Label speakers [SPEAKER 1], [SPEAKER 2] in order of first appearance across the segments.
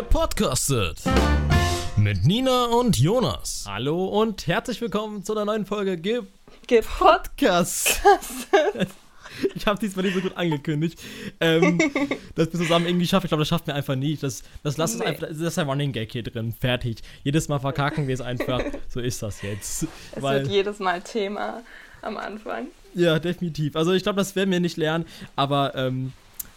[SPEAKER 1] Gepodcastet. Mit Nina und Jonas.
[SPEAKER 2] Hallo und herzlich willkommen zu einer neuen Folge Ge
[SPEAKER 3] Gepodcast.
[SPEAKER 2] Ich habe diesmal nicht so gut angekündigt. Ähm, dass wir zusammen irgendwie schaffen. Ich glaube, das schaffen wir einfach nie. Das, das, lass uns
[SPEAKER 3] Nee.
[SPEAKER 2] einfach, das ist ein Running Gag hier drin. Fertig. Jedes Mal verkacken wir es einfach. So ist das jetzt.
[SPEAKER 3] Es
[SPEAKER 2] Weil,
[SPEAKER 3] wird jedes Mal Thema am Anfang.
[SPEAKER 2] ja, definitiv. Also ich glaube, das werden wir nicht lernen. Aber ähm,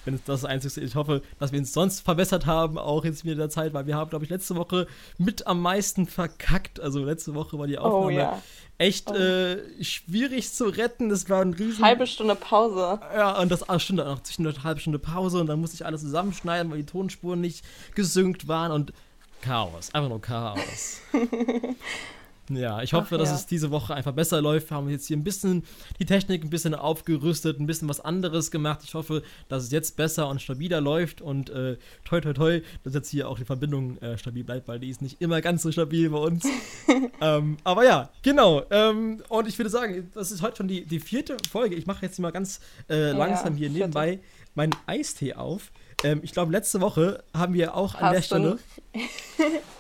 [SPEAKER 2] wenn es das Einzige ist, ich hoffe, dass wir uns sonst verbessert haben, auch jetzt mit der Zeit, weil wir haben, glaube ich, letzte Woche mit am meisten verkackt. Also letzte Woche war die Aufnahme
[SPEAKER 3] Oh ja.
[SPEAKER 2] echt äh, schwierig zu retten. Das war ein riesen...
[SPEAKER 3] Halbe Stunde Pause.
[SPEAKER 2] Ja, und das ah, stimmt, noch zwischen eine halbe Stunde Pause und dann musste ich alles zusammenschneiden, weil die Tonspuren nicht gesynkt waren und Chaos. Einfach nur Chaos. ja, ich hoffe,
[SPEAKER 3] Ach,
[SPEAKER 2] dass
[SPEAKER 3] ja.
[SPEAKER 2] es diese Woche einfach besser läuft. Wir haben jetzt hier ein bisschen die Technik ein bisschen aufgerüstet, ein bisschen was anderes gemacht. Ich hoffe, dass es jetzt besser und stabiler läuft und äh, toi toi toi, dass jetzt hier auch die Verbindung äh, stabil bleibt, weil die ist nicht immer ganz so stabil bei uns. ähm, aber ja, genau. Ähm, und ich würde sagen, das ist heute schon die, die vierte Folge. Ich mache jetzt mal ganz äh, langsam hier
[SPEAKER 3] vierte.
[SPEAKER 2] nebenbei meinen Eistee auf. Ähm, ich glaube, letzte Woche haben wir auch an
[SPEAKER 3] Hast
[SPEAKER 2] der Stelle.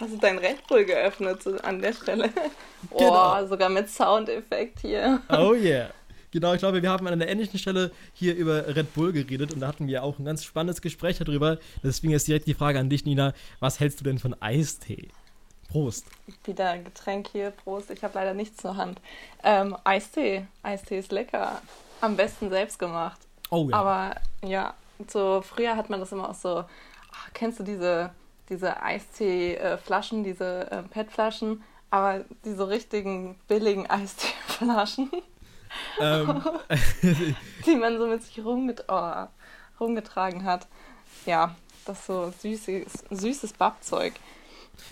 [SPEAKER 3] Hast du dein Red Bull geöffnet so an der Stelle? Oh,
[SPEAKER 2] Genau.
[SPEAKER 3] sogar mit Soundeffekt hier.
[SPEAKER 2] Oh yeah. Genau, ich glaube, wir haben an einer ähnlichen Stelle hier über Red Bull geredet und da hatten wir auch ein ganz spannendes Gespräch darüber. Deswegen ist direkt die Frage an dich, Nina. Was hältst du denn von Eistee? Prost.
[SPEAKER 3] Wieder ein Getränk hier, Prost. Ich habe leider nichts zur Hand. Ähm, Eistee. Eistee ist lecker. Am besten selbst gemacht.
[SPEAKER 2] Oh ja.
[SPEAKER 3] Aber ja, so früher hat man das immer auch so. ach, kennst du diese, diese Eistee-Flaschen, diese äh, PET-Flaschen? Aber diese richtigen billigen Eistee-Flaschen,
[SPEAKER 2] ähm,
[SPEAKER 3] die man so mit sich rumget oh, rumgetragen hat. Ja, das so süßes, süßes Backzeug.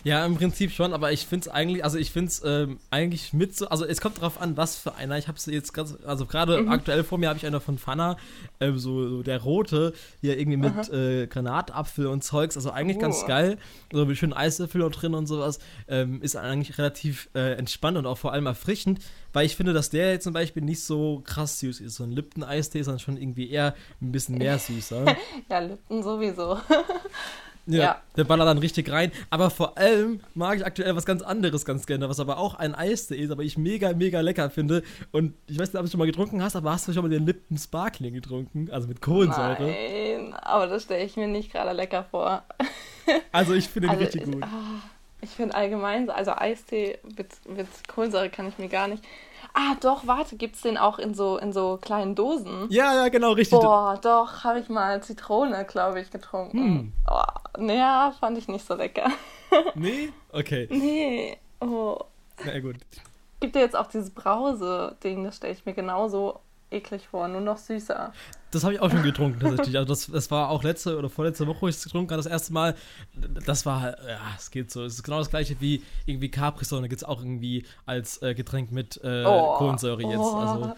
[SPEAKER 2] Ja, im Prinzip schon, aber ich finde es eigentlich, also ich finde es ähm, eigentlich mit so, also es kommt drauf an, was für einer. Ich habe sie jetzt ganz, also gerade
[SPEAKER 3] Mhm.
[SPEAKER 2] aktuell vor mir habe ich einer von Fana, ähm, so, so der rote, hier irgendwie mit äh, Granatapfel und Zeugs, also eigentlich ganz
[SPEAKER 3] Oh.
[SPEAKER 2] geil. So mit schönen Eiswürfel drin und sowas. Ähm, ist eigentlich relativ äh, entspannt und auch vor allem erfrischend, weil ich finde, dass der jetzt zum Beispiel nicht so krass süß ist. So ein Lipton-Eistee ist dann schon irgendwie eher ein bisschen mehr süßer.
[SPEAKER 3] Ja, Lipton sowieso.
[SPEAKER 2] Ja,
[SPEAKER 3] Ja.
[SPEAKER 2] der ballert dann richtig rein. Aber vor allem mag ich aktuell was ganz anderes ganz gerne, was aber auch ein Eistee ist, aber ich mega, mega lecker finde. Und ich weiß nicht, ob du schon mal getrunken hast, aber hast du schon mal den Lipton Sparkling getrunken? Also mit Kohlensäure.
[SPEAKER 3] Nein, aber das stelle ich mir nicht gerade lecker vor.
[SPEAKER 2] Also ich finde den
[SPEAKER 3] Also,
[SPEAKER 2] richtig gut.
[SPEAKER 3] ah, ich finde allgemein, so- also Eistee mit, mit Kohlensäure kann ich mir gar nicht. Ah, doch, warte, gibt's den auch in so, in so kleinen Dosen?
[SPEAKER 2] Ja, ja, genau, richtig.
[SPEAKER 3] Boah, doch, habe ich mal Zitrone, glaube ich, getrunken.
[SPEAKER 2] Hm.
[SPEAKER 3] Oh, naja, fand ich nicht so lecker.
[SPEAKER 2] Nee? Okay.
[SPEAKER 3] Nee, oh.
[SPEAKER 2] Na gut.
[SPEAKER 3] Gibt ja jetzt auch dieses Brause-Ding, das stelle ich mir genauso eklig vor, nur noch süßer.
[SPEAKER 2] Das habe ich auch schon getrunken, tatsächlich. Also das, das war auch letzte oder vorletzte Woche, wo ich es getrunken habe, das erste Mal. Das war ja, es geht so. Es ist genau das gleiche wie irgendwie Capri-Sonne, gibt es auch irgendwie als äh, Getränk mit äh,
[SPEAKER 3] Oh,
[SPEAKER 2] Kohlensäure jetzt.
[SPEAKER 3] oh.
[SPEAKER 2] Also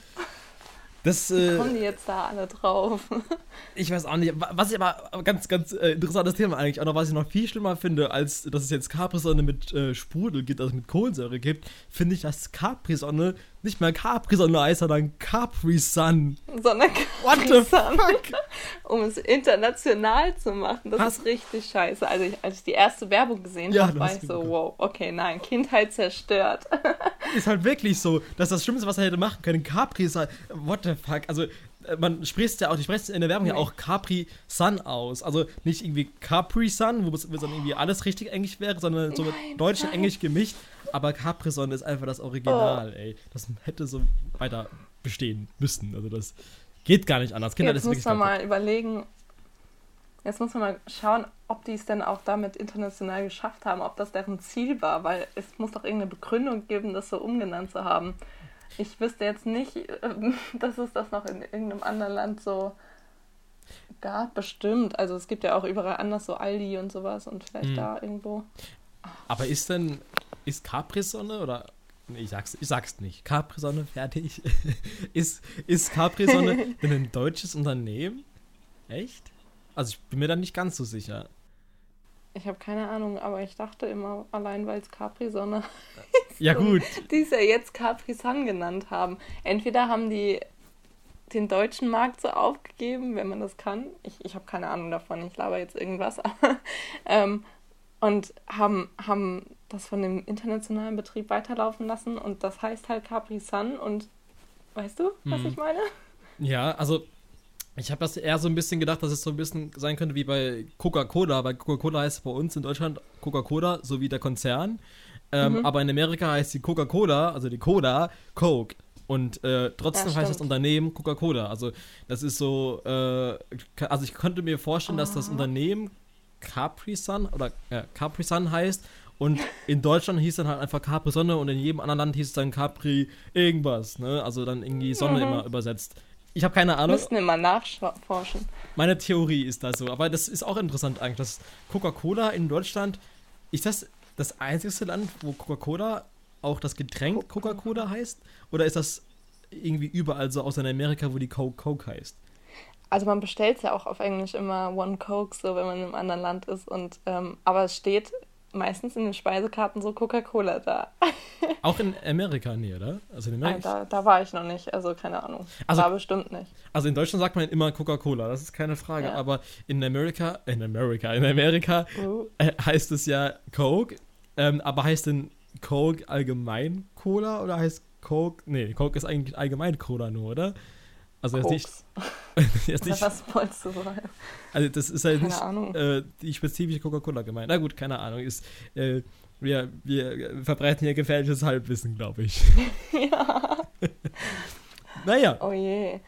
[SPEAKER 2] das,
[SPEAKER 3] Wie
[SPEAKER 2] äh,
[SPEAKER 3] kommen die jetzt da alle drauf?
[SPEAKER 2] Ich weiß auch nicht. Wa- Was ich aber ganz, ganz äh, interessantes Thema eigentlich auch noch, was ich noch viel schlimmer finde, als dass es jetzt Capri-Sonne mit äh, Sprudel gibt, also mit Kohlensäure gibt, finde ich, dass Capri-Sonne nicht mehr Capri-Sonne heißt, sondern Capri-Sun.
[SPEAKER 3] Sondern
[SPEAKER 2] What the
[SPEAKER 3] fuck?
[SPEAKER 2] fuck?
[SPEAKER 3] um es international zu machen. Das
[SPEAKER 2] Was?
[SPEAKER 3] ist richtig scheiße. Also ich, als ich die erste Werbung gesehen
[SPEAKER 2] Ja,
[SPEAKER 3] habe, war ich so, wow, okay, nein, Kindheit zerstört.
[SPEAKER 2] Ist halt wirklich so, dass das Schlimmste, was er hätte machen können, Capri-Sun. What the fuck? Also, äh, man spricht ja auch, die sprechen in der Werbung ja
[SPEAKER 3] Nee.
[SPEAKER 2] auch Capri-Sun aus. Also nicht irgendwie Capri-Sun, wo es wo es dann irgendwie alles richtig Englisch wäre, sondern so mit
[SPEAKER 3] Nein,
[SPEAKER 2] Deutsch und. Englisch gemischt. Aber Capri-Sonne ist einfach das Original, ey. Das hätte so weiter bestehen müssen. Also das geht gar nicht anders. Kinder,
[SPEAKER 3] Jetzt muss man mal überlegen, jetzt muss man mal schauen, ob die es denn auch damit international geschafft haben, ob das deren Ziel war, weil es muss doch irgendeine Begründung geben, das so umgenannt zu haben. Ich wüsste jetzt nicht, ähm, dass es das noch in irgendeinem anderen Land so gab, bestimmt. Also es gibt ja auch überall anders so Aldi und sowas und vielleicht
[SPEAKER 2] Hm.
[SPEAKER 3] da irgendwo.
[SPEAKER 2] Aber ist denn, ist Capri-Sonne oder. Nee, ich sag's, ich sag's nicht. Capri-Sonne, fertig. ist, ist Capri-Sonne denn ein deutsches Unternehmen? Echt? Also ich bin mir da nicht ganz so sicher.
[SPEAKER 3] Ich habe keine Ahnung, aber ich dachte immer, allein weil es Capri-Sonne,
[SPEAKER 2] Ja gut,
[SPEAKER 3] die es ja jetzt Capri-Sun genannt haben. Entweder haben die den deutschen Markt so aufgegeben, wenn man das kann. Ich, ich habe keine Ahnung davon, ich laber jetzt irgendwas. ähm, und haben, haben das von dem internationalen Betrieb weiterlaufen lassen und das heißt halt Capri Sun und weißt du, was
[SPEAKER 2] Hm.
[SPEAKER 3] ich meine?
[SPEAKER 2] Ja, also ich habe das eher so ein bisschen gedacht, dass es so ein bisschen sein könnte wie bei Coca-Cola. Bei Coca-Cola heißt es bei uns in Deutschland Coca-Cola, so wie der Konzern. Ähm,
[SPEAKER 3] Mhm.
[SPEAKER 2] Aber in Amerika heißt die Coca-Cola, also die Cola, Coke. Und äh, trotzdem
[SPEAKER 3] Ja,
[SPEAKER 2] heißt das. Unternehmen Coca-Cola. Also das ist so, äh, also ich könnte mir vorstellen, dass
[SPEAKER 3] Ah.
[SPEAKER 2] das Unternehmen Capri Sun oder äh, Capri Sun heißt. Und in Deutschland hieß dann halt einfach Capri Sonne und in jedem anderen Land hieß es dann Capri irgendwas, ne? Also dann irgendwie Sonne
[SPEAKER 3] Mhm.
[SPEAKER 2] immer übersetzt. Ich habe keine
[SPEAKER 3] Wir
[SPEAKER 2] Ahnung.
[SPEAKER 3] müssten immer nachforschen.
[SPEAKER 2] Meine Theorie ist das so. Aber das ist auch interessant eigentlich, dass Coca-Cola in Deutschland, ist das das einzige Land, wo Coca-Cola auch das Getränk Coca-Cola heißt? Oder ist das irgendwie überall so außer in Amerika, wo die Coke Coke heißt?
[SPEAKER 3] Also man bestellt es ja auch auf Englisch immer One Coke, so wenn man in einem anderen Land ist. Und ähm, aber es steht meistens in den Speisekarten so Coca-Cola da.
[SPEAKER 2] Auch in Amerika, nee, oder? Also in,
[SPEAKER 3] Nein,
[SPEAKER 2] Amerika,
[SPEAKER 3] da, da war ich noch nicht, also keine Ahnung.
[SPEAKER 2] Also-
[SPEAKER 3] da bestimmt nicht.
[SPEAKER 2] also in Deutschland sagt man immer Coca-Cola, das ist keine Frage.
[SPEAKER 3] Ja.
[SPEAKER 2] Aber in Amerika, in Amerika, in Amerika
[SPEAKER 3] Uh,
[SPEAKER 2] äh, heißt es ja Coke. Ähm, aber heißt denn Coke allgemein Cola oder heißt Coke. Nee, Coke ist eigentlich allgemein Cola nur, oder? Also jetzt nicht.
[SPEAKER 3] Koks.
[SPEAKER 2] Jetzt
[SPEAKER 3] Oder
[SPEAKER 2] nicht
[SPEAKER 3] was wolltest du sagen?
[SPEAKER 2] also das ist halt
[SPEAKER 3] Keine
[SPEAKER 2] nicht
[SPEAKER 3] Ahnung.
[SPEAKER 2] äh, die spezifische Coca-Cola gemeint. Na gut, keine Ahnung. Ist, äh, wir, wir verbreiten hier gefährliches Halbwissen, glaube ich.
[SPEAKER 3] ja.
[SPEAKER 2] Naja,
[SPEAKER 3] Oh je.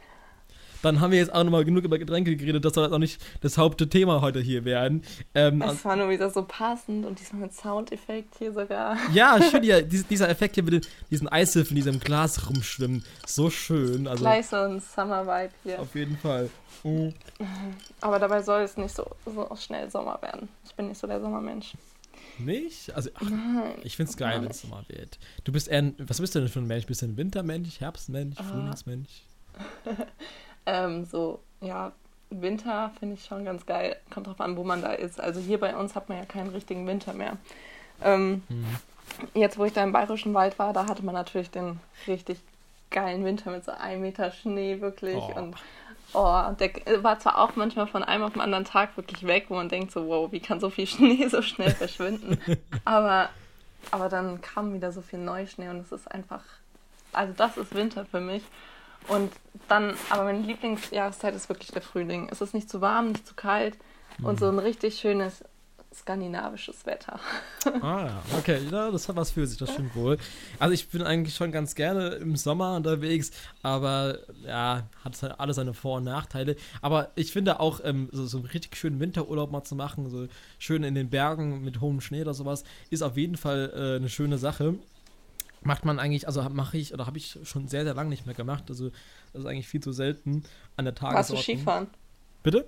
[SPEAKER 2] Dann haben wir jetzt auch nochmal genug über Getränke geredet. Das soll jetzt auch nicht das Hauptthema heute hier werden. Ähm,
[SPEAKER 3] Es war nur wieder so passend und diesmal mit Soundeffekt hier sogar.
[SPEAKER 2] Ja, schön, ja, dies- dieser Effekt hier mit diesen Eiswürfeln, die so im Glas rumschwimmen. So schön. Also
[SPEAKER 3] Gleich so ein Summer-Vibe hier.
[SPEAKER 2] auf jeden Fall. Mhm.
[SPEAKER 3] Aber dabei soll es nicht so, so schnell Sommer werden. Ich bin nicht so der Sommermensch.
[SPEAKER 2] Nicht? Also, ach,
[SPEAKER 3] Nein.
[SPEAKER 2] ich find's geil, wenn es Sommer wird. Du bist eher ein, was bist du denn für ein Mensch? Bist du ein Wintermensch, Herbstmensch,
[SPEAKER 3] Ah.
[SPEAKER 2] Frühlingsmensch?
[SPEAKER 3] Ähm, so, ja, Winter finde ich schon ganz geil. Kommt drauf an, wo man da ist. Also hier bei uns hat man ja keinen richtigen Winter mehr. Ähm,
[SPEAKER 2] Mhm.
[SPEAKER 3] jetzt, wo ich da im Bayerischen Wald war, da hatte man natürlich den richtig geilen Winter mit so einem Meter Schnee wirklich.
[SPEAKER 2] Oh.
[SPEAKER 3] Und oh, der war zwar auch manchmal von einem auf den anderen Tag wirklich weg, wo man denkt so, wow, wie kann so viel Schnee so schnell verschwinden? aber, aber dann kam wieder so viel Neuschnee und es ist einfach, also das ist Winter für mich. Und dann, aber meine Lieblingsjahreszeit ist wirklich der Frühling. Es ist nicht zu warm, nicht zu kalt und so ein richtig schönes skandinavisches Wetter.
[SPEAKER 2] Ah ja, okay, ja, das hat was für sich, das stimmt wohl. Also ich bin eigentlich schon ganz gerne im Sommer unterwegs, aber ja, hat halt alles seine Vor- und Nachteile. Aber ich finde auch, ähm, so, so einen richtig schönen Winterurlaub mal zu machen, so schön in den Bergen mit hohem Schnee oder sowas, ist auf jeden Fall äh, eine schöne Sache. Macht man eigentlich, also mache ich, oder habe ich schon sehr, sehr lange nicht mehr gemacht. Also das ist eigentlich viel zu selten an der
[SPEAKER 3] Warst
[SPEAKER 2] Tagesordnung.
[SPEAKER 3] du Skifahren?
[SPEAKER 2] Bitte?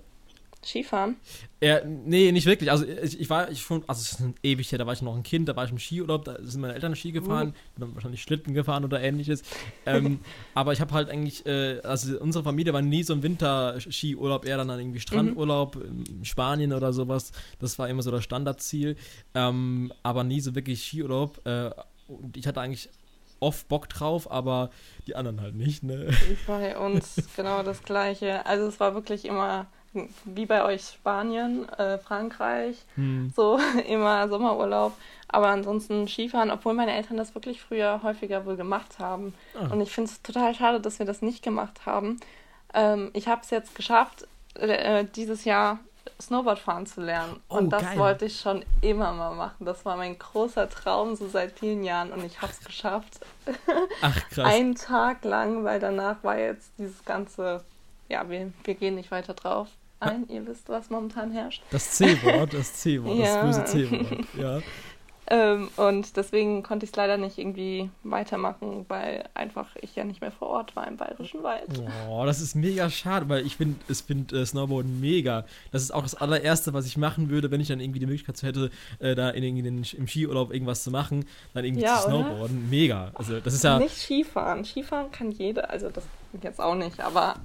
[SPEAKER 3] Skifahren?
[SPEAKER 2] Ja, nee, nicht wirklich. Also ich, ich war ich schon, also es ist ein ewig her, da war ich noch ein Kind, da war ich im Skiurlaub, da sind meine Eltern Ski gefahren, bin dann wahrscheinlich Schlitten gefahren oder ähnliches. ähm, aber ich habe halt eigentlich, äh, also unsere Familie war nie so ein Winter-Skiurlaub, eher dann irgendwie Strandurlaub in Spanien oder sowas. Das war immer so das Standardziel. Ähm, aber nie so wirklich Skiurlaub. Äh, und ich hatte eigentlich oft Bock drauf, aber die anderen halt nicht, ne?
[SPEAKER 3] Bei uns genau das Gleiche. Also es war wirklich immer wie bei euch Spanien, äh, Frankreich,
[SPEAKER 2] Hm.
[SPEAKER 3] so immer Sommerurlaub. Aber ansonsten Skifahren, obwohl meine Eltern das wirklich früher häufiger wohl gemacht haben.
[SPEAKER 2] Ah.
[SPEAKER 3] Und ich finde es total schade, dass wir das nicht gemacht haben. Ähm, ich habe es jetzt geschafft, äh, dieses Jahr Snowboard fahren zu lernen.
[SPEAKER 2] Oh,
[SPEAKER 3] und das
[SPEAKER 2] geil.
[SPEAKER 3] wollte ich schon immer mal machen. Das war mein großer Traum so seit vielen Jahren und ich habe es geschafft.
[SPEAKER 2] Ach, krass.
[SPEAKER 3] Einen Tag lang, weil danach war jetzt dieses ganze, ja, wir, wir gehen nicht weiter drauf ein. Ihr wisst, was momentan herrscht.
[SPEAKER 2] Das C-Wort, das C-Wort,
[SPEAKER 3] Ja.
[SPEAKER 2] das böse C-Wort. Ja.
[SPEAKER 3] Ähm, und deswegen konnte ich es leider nicht irgendwie weitermachen, weil einfach ich ja nicht mehr vor Ort war im Bayerischen Wald.
[SPEAKER 2] Oh, das ist mega schade, weil ich finde ich find, äh, Snowboarden mega. Das ist auch das allererste, was ich machen würde, wenn ich dann irgendwie die Möglichkeit hätte, äh, da in, in, den, im Skiurlaub irgendwas zu machen, dann irgendwie
[SPEAKER 3] Ja,
[SPEAKER 2] zu
[SPEAKER 3] oder?
[SPEAKER 2] Snowboarden. Mega. Also das ist ja.
[SPEAKER 3] Nicht Skifahren. Skifahren kann jeder, also das jetzt auch nicht, aber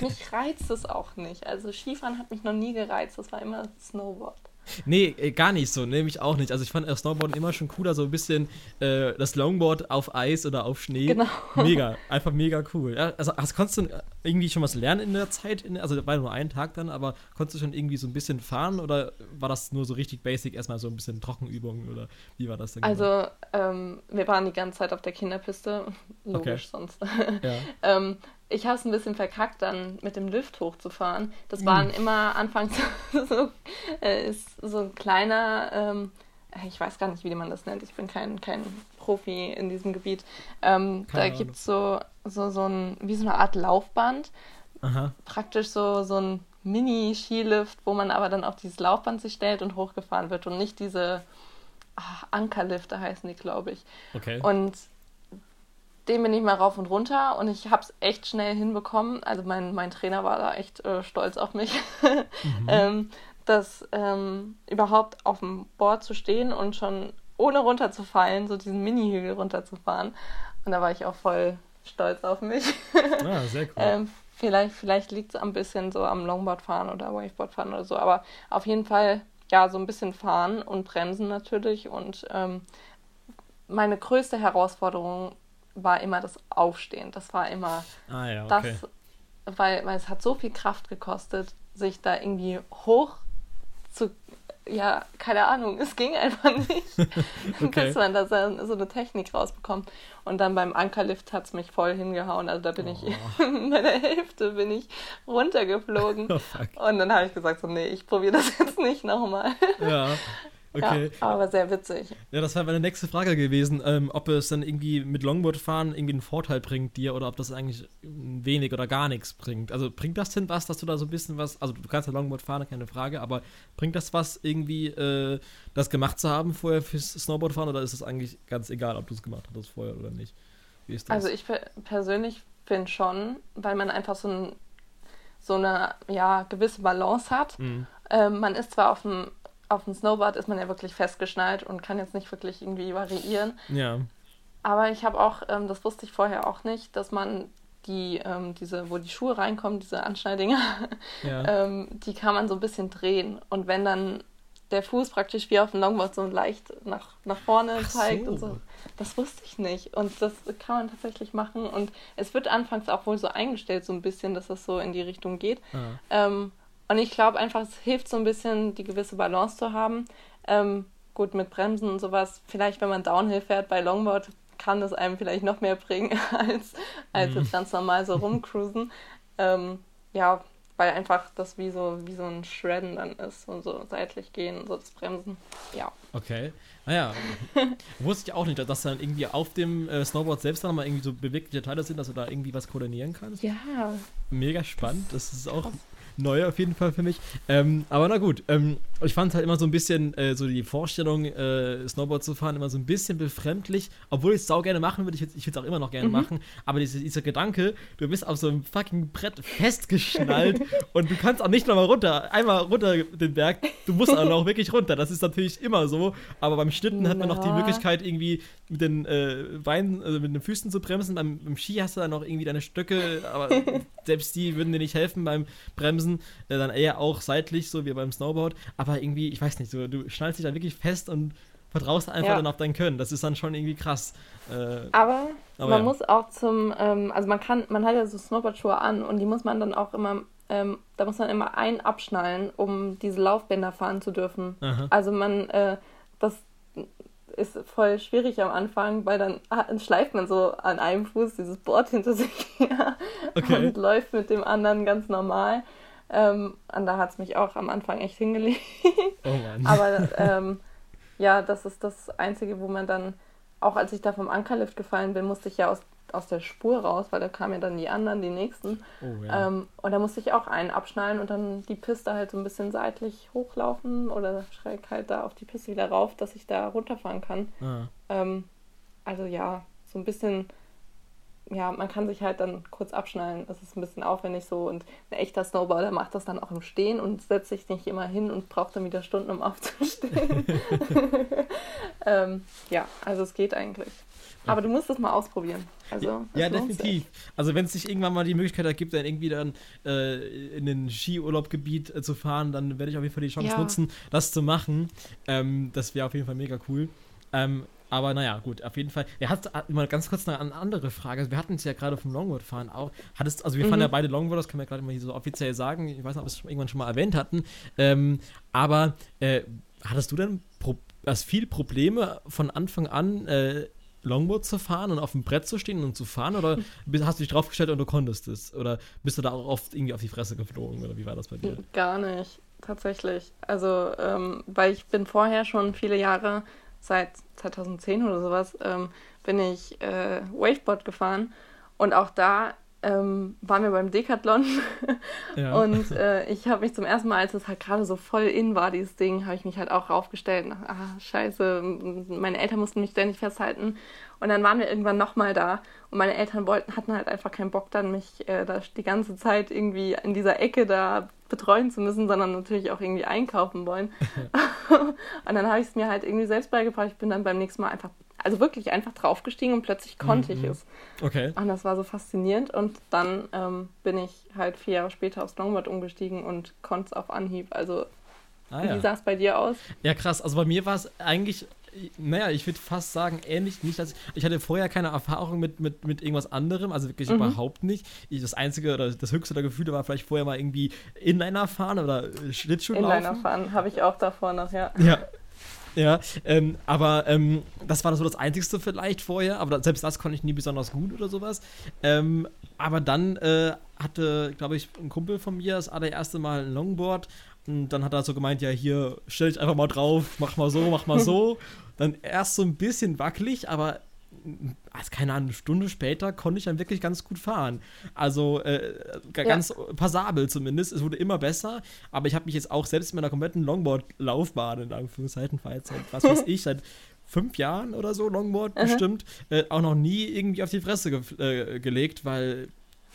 [SPEAKER 3] mich reizt es auch nicht. Also Skifahren hat mich noch nie gereizt, das war immer Snowboard.
[SPEAKER 2] Nee, äh, gar nicht so, nämlich auch nicht. Also ich fand Snowboarden immer schon cooler, so ein bisschen äh, das Longboard auf Eis oder auf Schnee.
[SPEAKER 3] Genau.
[SPEAKER 2] Mega, einfach mega cool. Ja, also, also konntest du irgendwie schon was lernen in der Zeit? In, also war nur ein Tag dann, aber konntest du schon irgendwie so ein bisschen fahren oder war das nur so richtig basic, erstmal so ein bisschen Trockenübungen oder wie war das denn?
[SPEAKER 3] Also genau? ähm, wir waren die ganze Zeit auf der Kinderpiste, logisch okay. sonst. Ja. ähm, ich habe es ein bisschen verkackt, dann mit dem Lift hochzufahren. Das mhm. waren immer anfangs so, äh, so ein kleiner, ähm, ich weiß gar nicht, wie man das nennt. Ich bin kein, kein Profi in diesem Gebiet. Ähm, da gibt es so, so, so ein, wie so eine Art Laufband. Aha. Praktisch so, so ein Mini-Skilift, wo man aber dann auf dieses Laufband sich stellt und hochgefahren wird und nicht diese ach, Ankerlifte heißen die, glaube ich.
[SPEAKER 2] Okay.
[SPEAKER 3] Und den bin ich mal rauf und runter und ich habe es echt schnell hinbekommen. Also mein, mein Trainer war da echt äh, stolz auf mich, mhm. ähm, dass ähm, überhaupt auf dem Board zu stehen und schon ohne runterzufallen, so diesen Mini-Hügel runterzufahren. Und da war ich auch voll stolz auf mich.
[SPEAKER 2] Ah, sehr cool.
[SPEAKER 3] ähm, vielleicht vielleicht liegt es ein bisschen so am Longboardfahren oder Waveboardfahren oder so, aber auf jeden Fall ja so ein bisschen fahren und bremsen natürlich. Und ähm, meine größte Herausforderung war immer das Aufstehen. Das war immer
[SPEAKER 2] ah, ja, okay.
[SPEAKER 3] das, weil, weil es hat so viel Kraft gekostet, sich da irgendwie hoch zu, ja, keine Ahnung, es ging einfach nicht, okay. bis man da so, eine Technik rausbekommt. Und dann beim Ankerlift hat es mich voll hingehauen. Also da bin oh. ich, bei der Hälfte bin ich runtergeflogen. Oh, und dann habe ich gesagt, so, nee, ich probiere das jetzt nicht nochmal.
[SPEAKER 2] Ja. Okay.
[SPEAKER 3] Ja, aber sehr witzig.
[SPEAKER 2] Ja, das wäre meine nächste Frage gewesen, ähm, ob es dann irgendwie mit Longboardfahren irgendwie einen Vorteil bringt dir oder ob das eigentlich wenig oder gar nichts bringt. Also bringt das denn was, dass du da so ein bisschen was, also du kannst ja Longboard fahren, keine Frage, aber bringt das was irgendwie, äh, das gemacht zu haben vorher fürs Snowboardfahren oder ist es eigentlich ganz egal, ob du es gemacht hast vorher oder nicht?
[SPEAKER 3] Wie ist das? Also ich persönlich finde schon, weil man einfach so, ein, so eine ja, gewisse Balance hat. Mhm. Ähm, man ist zwar auf dem auf dem Snowboard ist man ja wirklich festgeschnallt und kann jetzt nicht wirklich irgendwie variieren.
[SPEAKER 2] Ja.
[SPEAKER 3] Aber ich habe auch, ähm, das wusste ich vorher auch nicht, dass man die, ähm, diese, wo die Schuhe reinkommen, diese Anschnalldinger, ja. ähm, die kann man so ein bisschen drehen. Und wenn dann der Fuß praktisch wie auf dem Longboard so leicht nach, nach vorne Ach zeigt so. und so, das wusste ich nicht. Und das kann man tatsächlich machen. Und es wird anfangs auch wohl so eingestellt, so ein bisschen, dass das so in die Richtung geht. Ah. Ähm, und ich glaube einfach, es hilft so ein bisschen, die gewisse Balance zu haben. Ähm, gut, mit Bremsen und sowas, vielleicht wenn man Downhill fährt bei Longboard, kann das einem vielleicht noch mehr bringen, als, als mhm. ganz normal so rumcruisen. Ähm, ja, weil einfach das wie so, wie so ein Shredden dann ist und so seitlich gehen und so das Bremsen. Ja.
[SPEAKER 2] Okay. Naja, wusste ich auch nicht, dass dann irgendwie auf dem äh, Snowboard selbst dann mal irgendwie so bewegliche Teile sind, dass du da irgendwie was koordinieren kannst.
[SPEAKER 3] Ja.
[SPEAKER 2] Mega spannend. Das ist auch neu auf jeden Fall für mich. Ähm, aber na gut, ähm, ich fand halt immer so ein bisschen äh, so die Vorstellung, äh, Snowboard zu fahren, immer so ein bisschen befremdlich, obwohl ich es sau gerne machen würde. Ich, würde es auch immer noch gerne mhm. machen. Aber diese, dieser Gedanke, du bist auf so einem fucking Brett festgeschnallt und du kannst auch nicht nochmal runter, einmal runter den Berg, du musst auch noch wirklich runter. Das ist natürlich immer so. Aber beim Schnitten na. hat man noch die Möglichkeit, irgendwie mit den äh, Beinen, also mit den Füßen zu bremsen. Beim, beim Ski hast du dann noch irgendwie deine Stöcke, aber selbst die würden dir nicht helfen beim Bremsen. Äh, dann eher auch seitlich, so wie beim Snowboard. Aber irgendwie, ich weiß nicht, so, du schnallst dich dann wirklich fest und vertraust einfach ja. dann auf dein Können. Das ist dann schon irgendwie krass.
[SPEAKER 3] Äh, aber, aber, man ja. muss auch zum, ähm, also man kann, man hat ja so Snowboard-Schuhe an und die muss man dann auch immer, ähm, da muss man immer einen abschnallen, um diese Laufbänder fahren zu dürfen. Aha. Also man, äh, das ist voll schwierig am Anfang, weil dann schleift man so an einem Fuß dieses Board hinter sich her okay. und läuft mit dem anderen ganz normal. Ähm, und da hat es mich auch am Anfang echt hingelegt. Oh Mann. Aber ähm, ja, das ist das Einzige, wo man dann, auch als ich da vom Ankerlift gefallen bin, musste ich ja aus, aus der Spur raus, weil da kamen ja dann die anderen, die nächsten. Oh, ja. ähm, und da musste ich auch einen abschnallen und dann die Piste halt so ein bisschen seitlich hochlaufen oder schräg halt da auf die Piste wieder rauf, dass ich da runterfahren kann. Ah. Ähm, also ja, so ein bisschen ja, man kann sich halt dann kurz abschnallen. Das ist ein bisschen aufwendig so. Und ein echter Snowboarder macht das dann auch im Stehen und setzt sich nicht immer hin und braucht dann wieder Stunden, um aufzustehen. ähm, ja, also es geht eigentlich. Aber du musst das mal ausprobieren. Also,
[SPEAKER 2] ja, definitiv. Also wenn es sich irgendwann mal die Möglichkeit ergibt, dann irgendwie dann äh, in ein Skiurlaubgebiet äh, zu fahren, dann werde ich auf jeden Fall die Chance ja. nutzen, das zu machen. Ähm, das wäre auf jeden Fall mega cool. Ähm, Aber naja, gut, auf jeden Fall. Er hat mal ganz kurz eine, eine andere Frage. Wir hatten es ja gerade vom Longboard-Fahren auch. Hattest, also wir mhm. fahren ja beide Longboard, das können wir gerade mal hier so offiziell sagen. Ich weiß nicht, ob wir es irgendwann schon mal erwähnt hatten. Ähm, aber äh, hattest du denn Pro hast viel Probleme von Anfang an äh, Longboard zu fahren und auf dem Brett zu stehen und zu fahren? Oder hast du dich draufgestellt und du konntest es? Oder bist du da auch oft irgendwie auf die Fresse geflogen? Oder wie war das bei dir?
[SPEAKER 3] Gar nicht, tatsächlich. Also, ähm, weil ich bin vorher schon viele Jahre seit 2010 oder sowas, ähm, bin ich äh, Waveboard gefahren. Und auch da ähm, waren wir beim Decathlon. ja. Und äh, ich habe mich zum ersten Mal, als es halt gerade so voll in war, dieses Ding, habe ich mich halt auch raufgestellt. Nach, ah, scheiße, meine Eltern mussten mich ständig festhalten. Und dann waren wir irgendwann nochmal da. Und meine Eltern wollten, hatten halt einfach keinen Bock dann, mich äh, da die ganze Zeit irgendwie in dieser Ecke da betreuen zu müssen, sondern natürlich auch irgendwie einkaufen wollen. und dann habe ich es mir halt irgendwie selbst beigebracht. Ich bin dann beim nächsten Mal einfach, also wirklich einfach draufgestiegen und plötzlich konnte mhm. ich es.
[SPEAKER 2] Okay.
[SPEAKER 3] Und das war so faszinierend. Und dann ähm, bin ich halt vier Jahre später aufs Longboard umgestiegen und konnte es auf Anhieb. Also Ah, ja. Wie sah es bei dir aus?
[SPEAKER 2] Ja, krass. Also bei mir war es eigentlich naja, ich würde fast sagen, ähnlich nicht. Als, ich hatte vorher keine Erfahrung mit, mit, mit irgendwas anderem, also wirklich mhm. überhaupt nicht. Ich, das einzige oder das höchste der Gefühle war vielleicht vorher mal irgendwie Inliner fahren oder äh, Schlittschuh laufen.
[SPEAKER 3] Inliner fahren habe ich auch davor noch, ja.
[SPEAKER 2] Ja. Ja, ähm, aber ähm, das war so das Einzigste vielleicht vorher, aber selbst das konnte ich nie besonders gut oder sowas. Ähm, aber dann äh, hatte, glaube ich, ein Kumpel von mir das allererste Mal ein Longboard und dann hat er so gemeint, ja, hier, stell dich einfach mal drauf, mach mal so, mach mal so. dann erst so ein bisschen wackelig, aber also keine Ahnung, eine Stunde später konnte ich dann wirklich ganz gut fahren. Also äh, ganz ja. passabel zumindest. Es wurde immer besser, aber ich habe mich jetzt auch selbst in meiner kompletten Longboard-Laufbahn, in Anführungszeichen, seit, was weiß ich, seit fünf Jahren oder so, Longboard bestimmt, äh, auch noch nie irgendwie auf die Fresse ge äh, gelegt, weil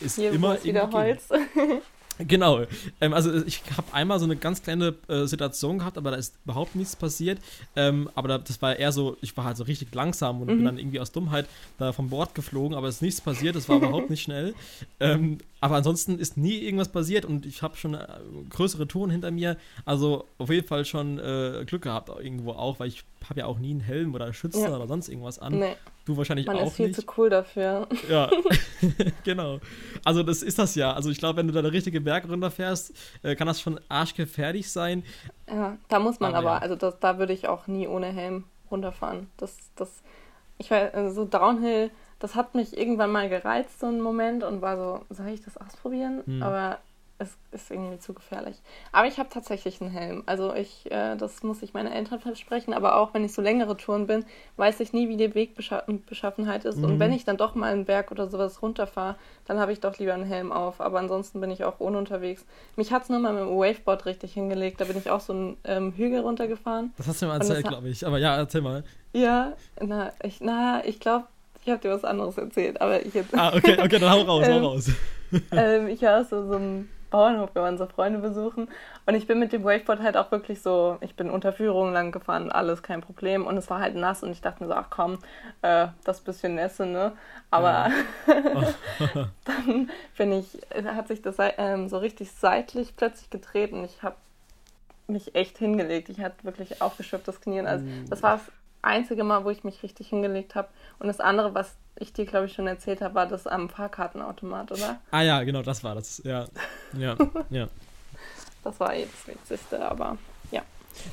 [SPEAKER 2] es Hier immer
[SPEAKER 3] wieder Holz.
[SPEAKER 2] Genau. Ähm, also ich habe einmal so eine ganz kleine äh, Situation gehabt, aber da ist überhaupt nichts passiert. Ähm, aber da, das war eher so, ich war halt so richtig langsam und mhm. bin dann irgendwie aus Dummheit da vom Bord geflogen, aber es ist nichts passiert, es war überhaupt nicht schnell. Ähm, aber ansonsten ist nie irgendwas passiert und ich habe schon äh, größere Touren hinter mir. Also auf jeden Fall schon äh, Glück gehabt irgendwo auch, weil ich habe ja auch nie einen Helm oder Schützer ja. oder sonst irgendwas an. Nee. Du wahrscheinlich
[SPEAKER 3] Man
[SPEAKER 2] auch
[SPEAKER 3] ist viel
[SPEAKER 2] nicht.
[SPEAKER 3] zu cool dafür.
[SPEAKER 2] Ja, genau. Also das ist das ja. Also ich glaube, wenn du da eine richtige Berg runterfährst, äh, kann das schon arschgefährlich sein.
[SPEAKER 3] Ja, da muss man aber, aber ja. also das, da würde ich auch nie ohne Helm runterfahren. Das, das, ich weiß, also so Downhill das hat mich irgendwann mal gereizt, so ein Moment, und war so, soll ich das ausprobieren? Mhm. Aber es ist irgendwie zu gefährlich. Aber ich habe tatsächlich einen Helm. Also ich, äh, das muss ich meine Eltern versprechen, aber auch wenn ich so längere Touren bin, weiß ich nie, wie die Wegbeschaffenheit ist. Mhm. Und wenn ich dann doch mal einen Berg oder sowas runterfahre, dann habe ich doch lieber einen Helm auf. Aber ansonsten bin ich auch ohne unterwegs. Mich hat es nur mal mit dem Waveboard richtig hingelegt. Da bin ich auch so einen ähm, Hügel runtergefahren.
[SPEAKER 2] Das hast du mir erzählt, glaube ich. Aber ja, erzähl mal.
[SPEAKER 3] Ja, na, ich, na, ich glaube, ich habe dir was anderes erzählt, aber ich jetzt.
[SPEAKER 2] Ah, okay, okay, dann hau raus, ähm, hau raus.
[SPEAKER 3] ähm, ich war so, so einem Bauernhof, wir waren so Freunde besuchen. Und ich bin mit dem Wakeboard halt auch wirklich so, ich bin unter Führung lang gefahren, alles kein Problem. Und es war halt nass und ich dachte mir so, ach komm, äh, das bisschen Nässe, ne? Aber ja. dann bin ich, hat sich das ähm, so richtig seitlich plötzlich gedreht und ich habe mich echt hingelegt. Ich hatte wirklich aufgeschöpftes Knie. Also mm. das war das einzige Mal, wo ich mich richtig hingelegt habe. Und das andere, was ich dir, glaube ich, schon erzählt habe, war das am Fahrkartenautomat, oder?
[SPEAKER 2] Ah ja, genau, das war das. Ja, ja, ja.
[SPEAKER 3] Das war eh das Witzigste, aber ja.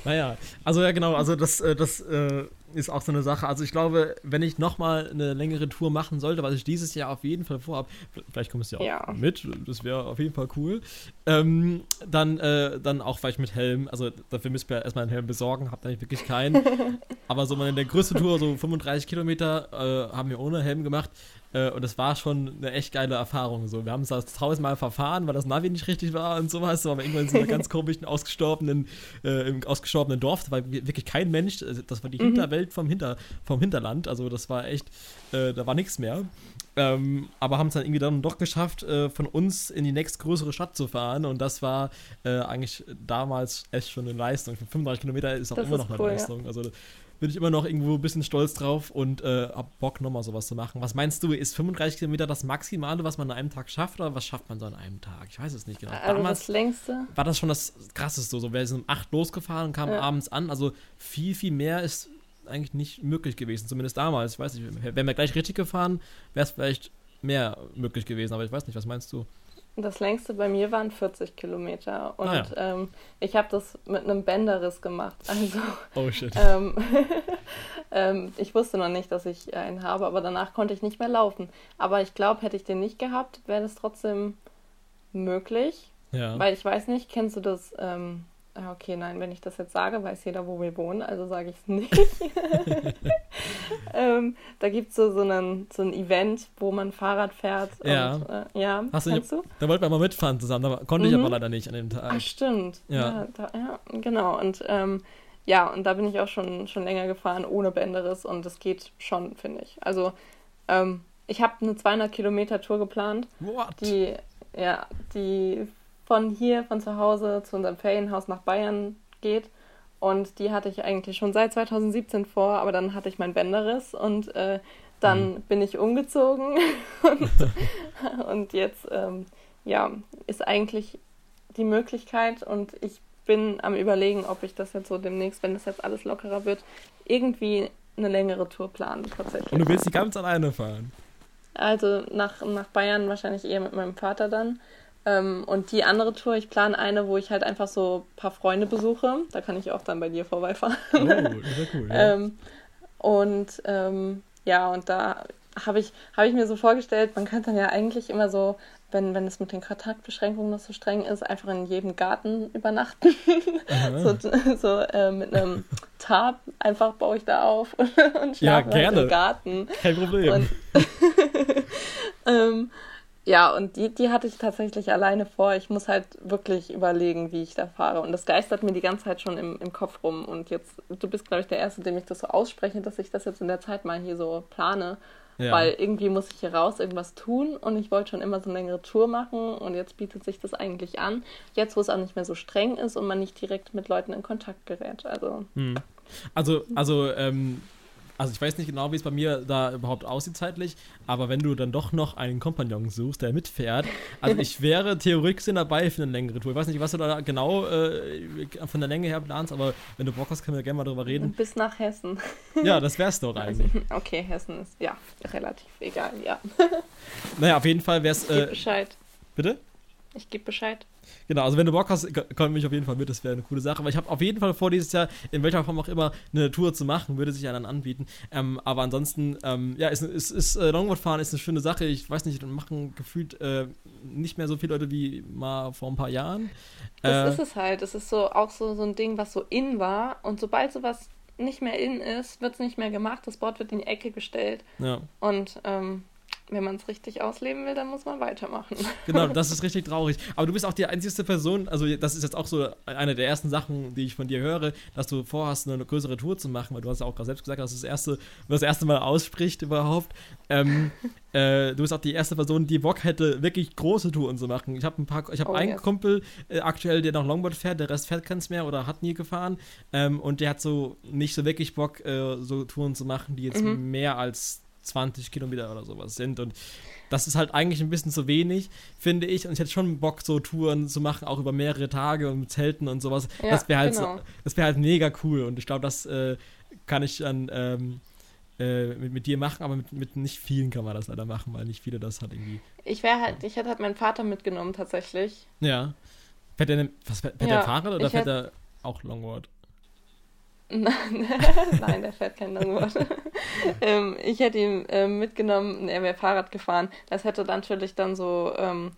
[SPEAKER 2] Naja, also ja genau, also das, äh, das äh, ist auch so eine Sache. Also ich glaube, wenn ich nochmal eine längere Tour machen sollte, was ich dieses Jahr auf jeden Fall vorhabe, vielleicht kommst du ja auch ja. mit, das wäre auf jeden Fall cool, ähm, dann, äh, dann auch vielleicht mit Helm, also dafür müsst ihr erstmal einen Helm besorgen, habt eigentlich wirklich keinen. Aber so mal in der größten Tour, so 35 Kilometer, äh, haben wir ohne Helm gemacht. Äh, und das war schon eine echt geile Erfahrung. So. Wir haben es das tausendmal verfahren, weil das Navi nicht richtig war und sowas. Aber irgendwann in so einer ganz komischen, ausgestorbenen, äh, im ausgestorbenen Dorf. Da war wirklich kein Mensch. Also das war die mhm. Hinterwelt vom, Hinter, vom Hinterland. Also das war echt, äh, da war nichts mehr. Ähm, aber haben es dann irgendwie dann doch geschafft, äh, von uns in die nächstgrößere Stadt zu fahren. Und das war äh, eigentlich damals echt schon eine Leistung. 35 Kilometer ist auch das immer ist noch eine cool, Leistung. Ja. Also bin ich immer noch irgendwo ein bisschen stolz drauf und äh, hab Bock, nochmal sowas zu machen. Was meinst du, ist 35 Kilometer das Maximale, was man an einem Tag schafft, oder was schafft man so an einem Tag? Ich weiß es nicht genau.
[SPEAKER 3] Also Damals das längste?
[SPEAKER 2] War das schon das Krasseste, so, wir sind um 8 losgefahren und kamen ja. abends an, also viel, viel mehr ist eigentlich nicht möglich gewesen, zumindest damals. Ich weiß nicht, wären wir gleich richtig gefahren, wäre es vielleicht mehr möglich gewesen, aber ich weiß nicht, was meinst du?
[SPEAKER 3] Das längste bei mir waren 40 Kilometer und
[SPEAKER 2] Ah, ja.
[SPEAKER 3] ähm, ich habe das mit einem Bänderriss gemacht. Also
[SPEAKER 2] Oh shit.
[SPEAKER 3] ähm, ähm, ich wusste noch nicht, dass ich einen habe, aber danach konnte ich nicht mehr laufen. Aber ich glaube, hätte ich den nicht gehabt, wäre das trotzdem möglich.
[SPEAKER 2] ja.
[SPEAKER 3] Weil ich weiß nicht, kennst du das? Ah, okay, nein, wenn ich das jetzt sage, weiß jeder, wo wir wohnen, also sage ich es nicht. ähm, da gibt es so, so, einen, so ein Event, wo man Fahrrad fährt.
[SPEAKER 2] Ja.
[SPEAKER 3] Und, äh, ja,
[SPEAKER 2] Hast du
[SPEAKER 3] kennst du?
[SPEAKER 2] Da wollten wir mal mitfahren zusammen, da konnte ich
[SPEAKER 3] Mhm.
[SPEAKER 2] aber leider nicht an dem Tag.
[SPEAKER 3] Ah, stimmt.
[SPEAKER 2] Ja.
[SPEAKER 3] Ja, da, ja genau. Und ähm, ja, und da bin ich auch schon, schon länger gefahren, ohne Bänderriss und das geht schon, finde ich. Also, ähm, ich habe eine 200 Kilometer Tour geplant,
[SPEAKER 2] What?
[SPEAKER 3] die, ja, die von hier, von zu Hause zu unserem Ferienhaus nach Bayern geht. Und die hatte ich eigentlich schon seit 2017 vor, aber dann hatte ich meinen Bänderriss und äh, dann
[SPEAKER 2] Mhm.
[SPEAKER 3] bin ich umgezogen und, und jetzt, ähm, ja, ist eigentlich die Möglichkeit und ich bin am überlegen, ob ich das jetzt so demnächst, wenn das jetzt alles lockerer wird, irgendwie eine längere Tour planen tatsächlich.
[SPEAKER 2] Und du willst die ganz alleine fahren?
[SPEAKER 3] Also nach, nach Bayern wahrscheinlich eher mit meinem Vater dann. Ähm, und die andere Tour, ich plane eine, wo ich halt einfach so ein paar Freunde besuche. Da kann ich auch dann bei dir vorbeifahren.
[SPEAKER 2] Oh, ist cool. Ja.
[SPEAKER 3] Ähm, und ähm, ja, und da habe ich, hab ich mir so vorgestellt, man könnte dann ja eigentlich immer so, wenn, wenn es mit den Kontaktbeschränkungen noch so streng ist, einfach in jedem Garten übernachten. So so äh, mit einem Tarp einfach baue ich da auf und, und
[SPEAKER 2] Ja,
[SPEAKER 3] schlafe halt
[SPEAKER 2] gerne.
[SPEAKER 3] im Garten.
[SPEAKER 2] Kein Problem.
[SPEAKER 3] Und, ähm, ja, und die, die hatte ich tatsächlich alleine vor. Ich muss halt wirklich überlegen, wie ich da fahre. Und das geistert mir die ganze Zeit schon im, im Kopf rum. Und jetzt, du bist, glaube ich, der Erste, dem ich das so ausspreche, dass ich das jetzt in der Zeit mal hier so plane.
[SPEAKER 2] ja.
[SPEAKER 3] Weil irgendwie muss ich hier raus irgendwas tun und ich wollte schon immer so eine längere Tour machen und jetzt bietet sich das eigentlich an. Jetzt, wo es auch nicht mehr so streng ist und man nicht direkt mit Leuten in Kontakt gerät. Also,
[SPEAKER 2] Hm. Also, also, ähm, also ich weiß nicht genau, wie es bei mir da überhaupt aussieht zeitlich, aber wenn du dann doch noch einen Kompagnon suchst, der mitfährt, also ich wäre theoretisch dabei für eine längere Tour. Ich weiß nicht, was du da genau äh, von der Länge her planst, aber wenn du Bock hast, können wir gerne mal drüber reden.
[SPEAKER 3] bis nach Hessen.
[SPEAKER 2] Ja, das wär's doch eigentlich.
[SPEAKER 3] Okay, Hessen ist ja relativ egal, ja.
[SPEAKER 2] Naja, auf jeden Fall wär's,
[SPEAKER 3] Ich gebe
[SPEAKER 2] äh,
[SPEAKER 3] Bescheid.
[SPEAKER 2] bitte?
[SPEAKER 3] Ich gebe Bescheid.
[SPEAKER 2] Genau, also wenn du Bock hast, ko- komm mich auf jeden Fall mit, das wäre eine coole Sache. Aber ich habe auf jeden Fall vor, dieses Jahr, in welcher Form auch immer, eine Tour zu machen, würde sich ja dann anbieten. Ähm, aber ansonsten, ähm, ja, ist, ist, ist äh, Longboardfahren ist eine schöne Sache. Ich weiß nicht, dann machen gefühlt äh, nicht mehr so viele Leute wie mal vor ein paar Jahren.
[SPEAKER 3] Das
[SPEAKER 2] Äh,
[SPEAKER 3] ist es halt. Das ist so auch so, so ein Ding, was so in war. Und sobald sowas nicht mehr in ist, wird es nicht mehr gemacht. Das Board wird in die Ecke gestellt.
[SPEAKER 2] ja,
[SPEAKER 3] Und ähm, wenn man es richtig ausleben will, dann muss man weitermachen.
[SPEAKER 2] genau, das ist richtig traurig. Aber du bist auch die einzige Person, also das ist jetzt auch so eine der ersten Sachen, die ich von dir höre, dass du vorhast, eine größere Tour zu machen, weil du hast ja auch gerade selbst gesagt, dass du das erste, das erste Mal ausspricht überhaupt. Ähm, äh, du bist auch die erste Person, die Bock hätte, wirklich große Touren zu machen. Ich habe ein paar, ich habe
[SPEAKER 3] Oh,
[SPEAKER 2] einen
[SPEAKER 3] yes.
[SPEAKER 2] Kumpel äh, aktuell, der noch Longboard fährt, der Rest fährt keins mehr oder hat nie gefahren. Ähm, und der hat so nicht so wirklich Bock, äh, so Touren zu machen, die jetzt
[SPEAKER 3] Mhm.
[SPEAKER 2] mehr als 20 Kilometer oder sowas sind. Und das ist halt eigentlich ein bisschen zu wenig, finde ich. Und ich hätte schon Bock, so Touren zu machen, auch über mehrere Tage und mit Zelten und sowas.
[SPEAKER 3] Ja,
[SPEAKER 2] das wäre halt,
[SPEAKER 3] genau.
[SPEAKER 2] das wäre halt mega cool. Und ich glaube, das äh, kann ich dann ähm, äh, mit, mit dir machen, aber mit, mit nicht vielen kann man das leider machen, weil nicht viele das halt irgendwie.
[SPEAKER 3] Ich wäre halt, ich hätte halt meinen Vater mitgenommen tatsächlich.
[SPEAKER 2] Ja. Fährt der, denn- was, fährt
[SPEAKER 3] Ja,
[SPEAKER 2] der Fahrrad oder fährt er auch Longboard?
[SPEAKER 3] Nein, der fährt kein Longboard. ähm, ich hätte ihn ähm, mitgenommen und er wäre Fahrrad gefahren. Das hätte natürlich dann so ähm,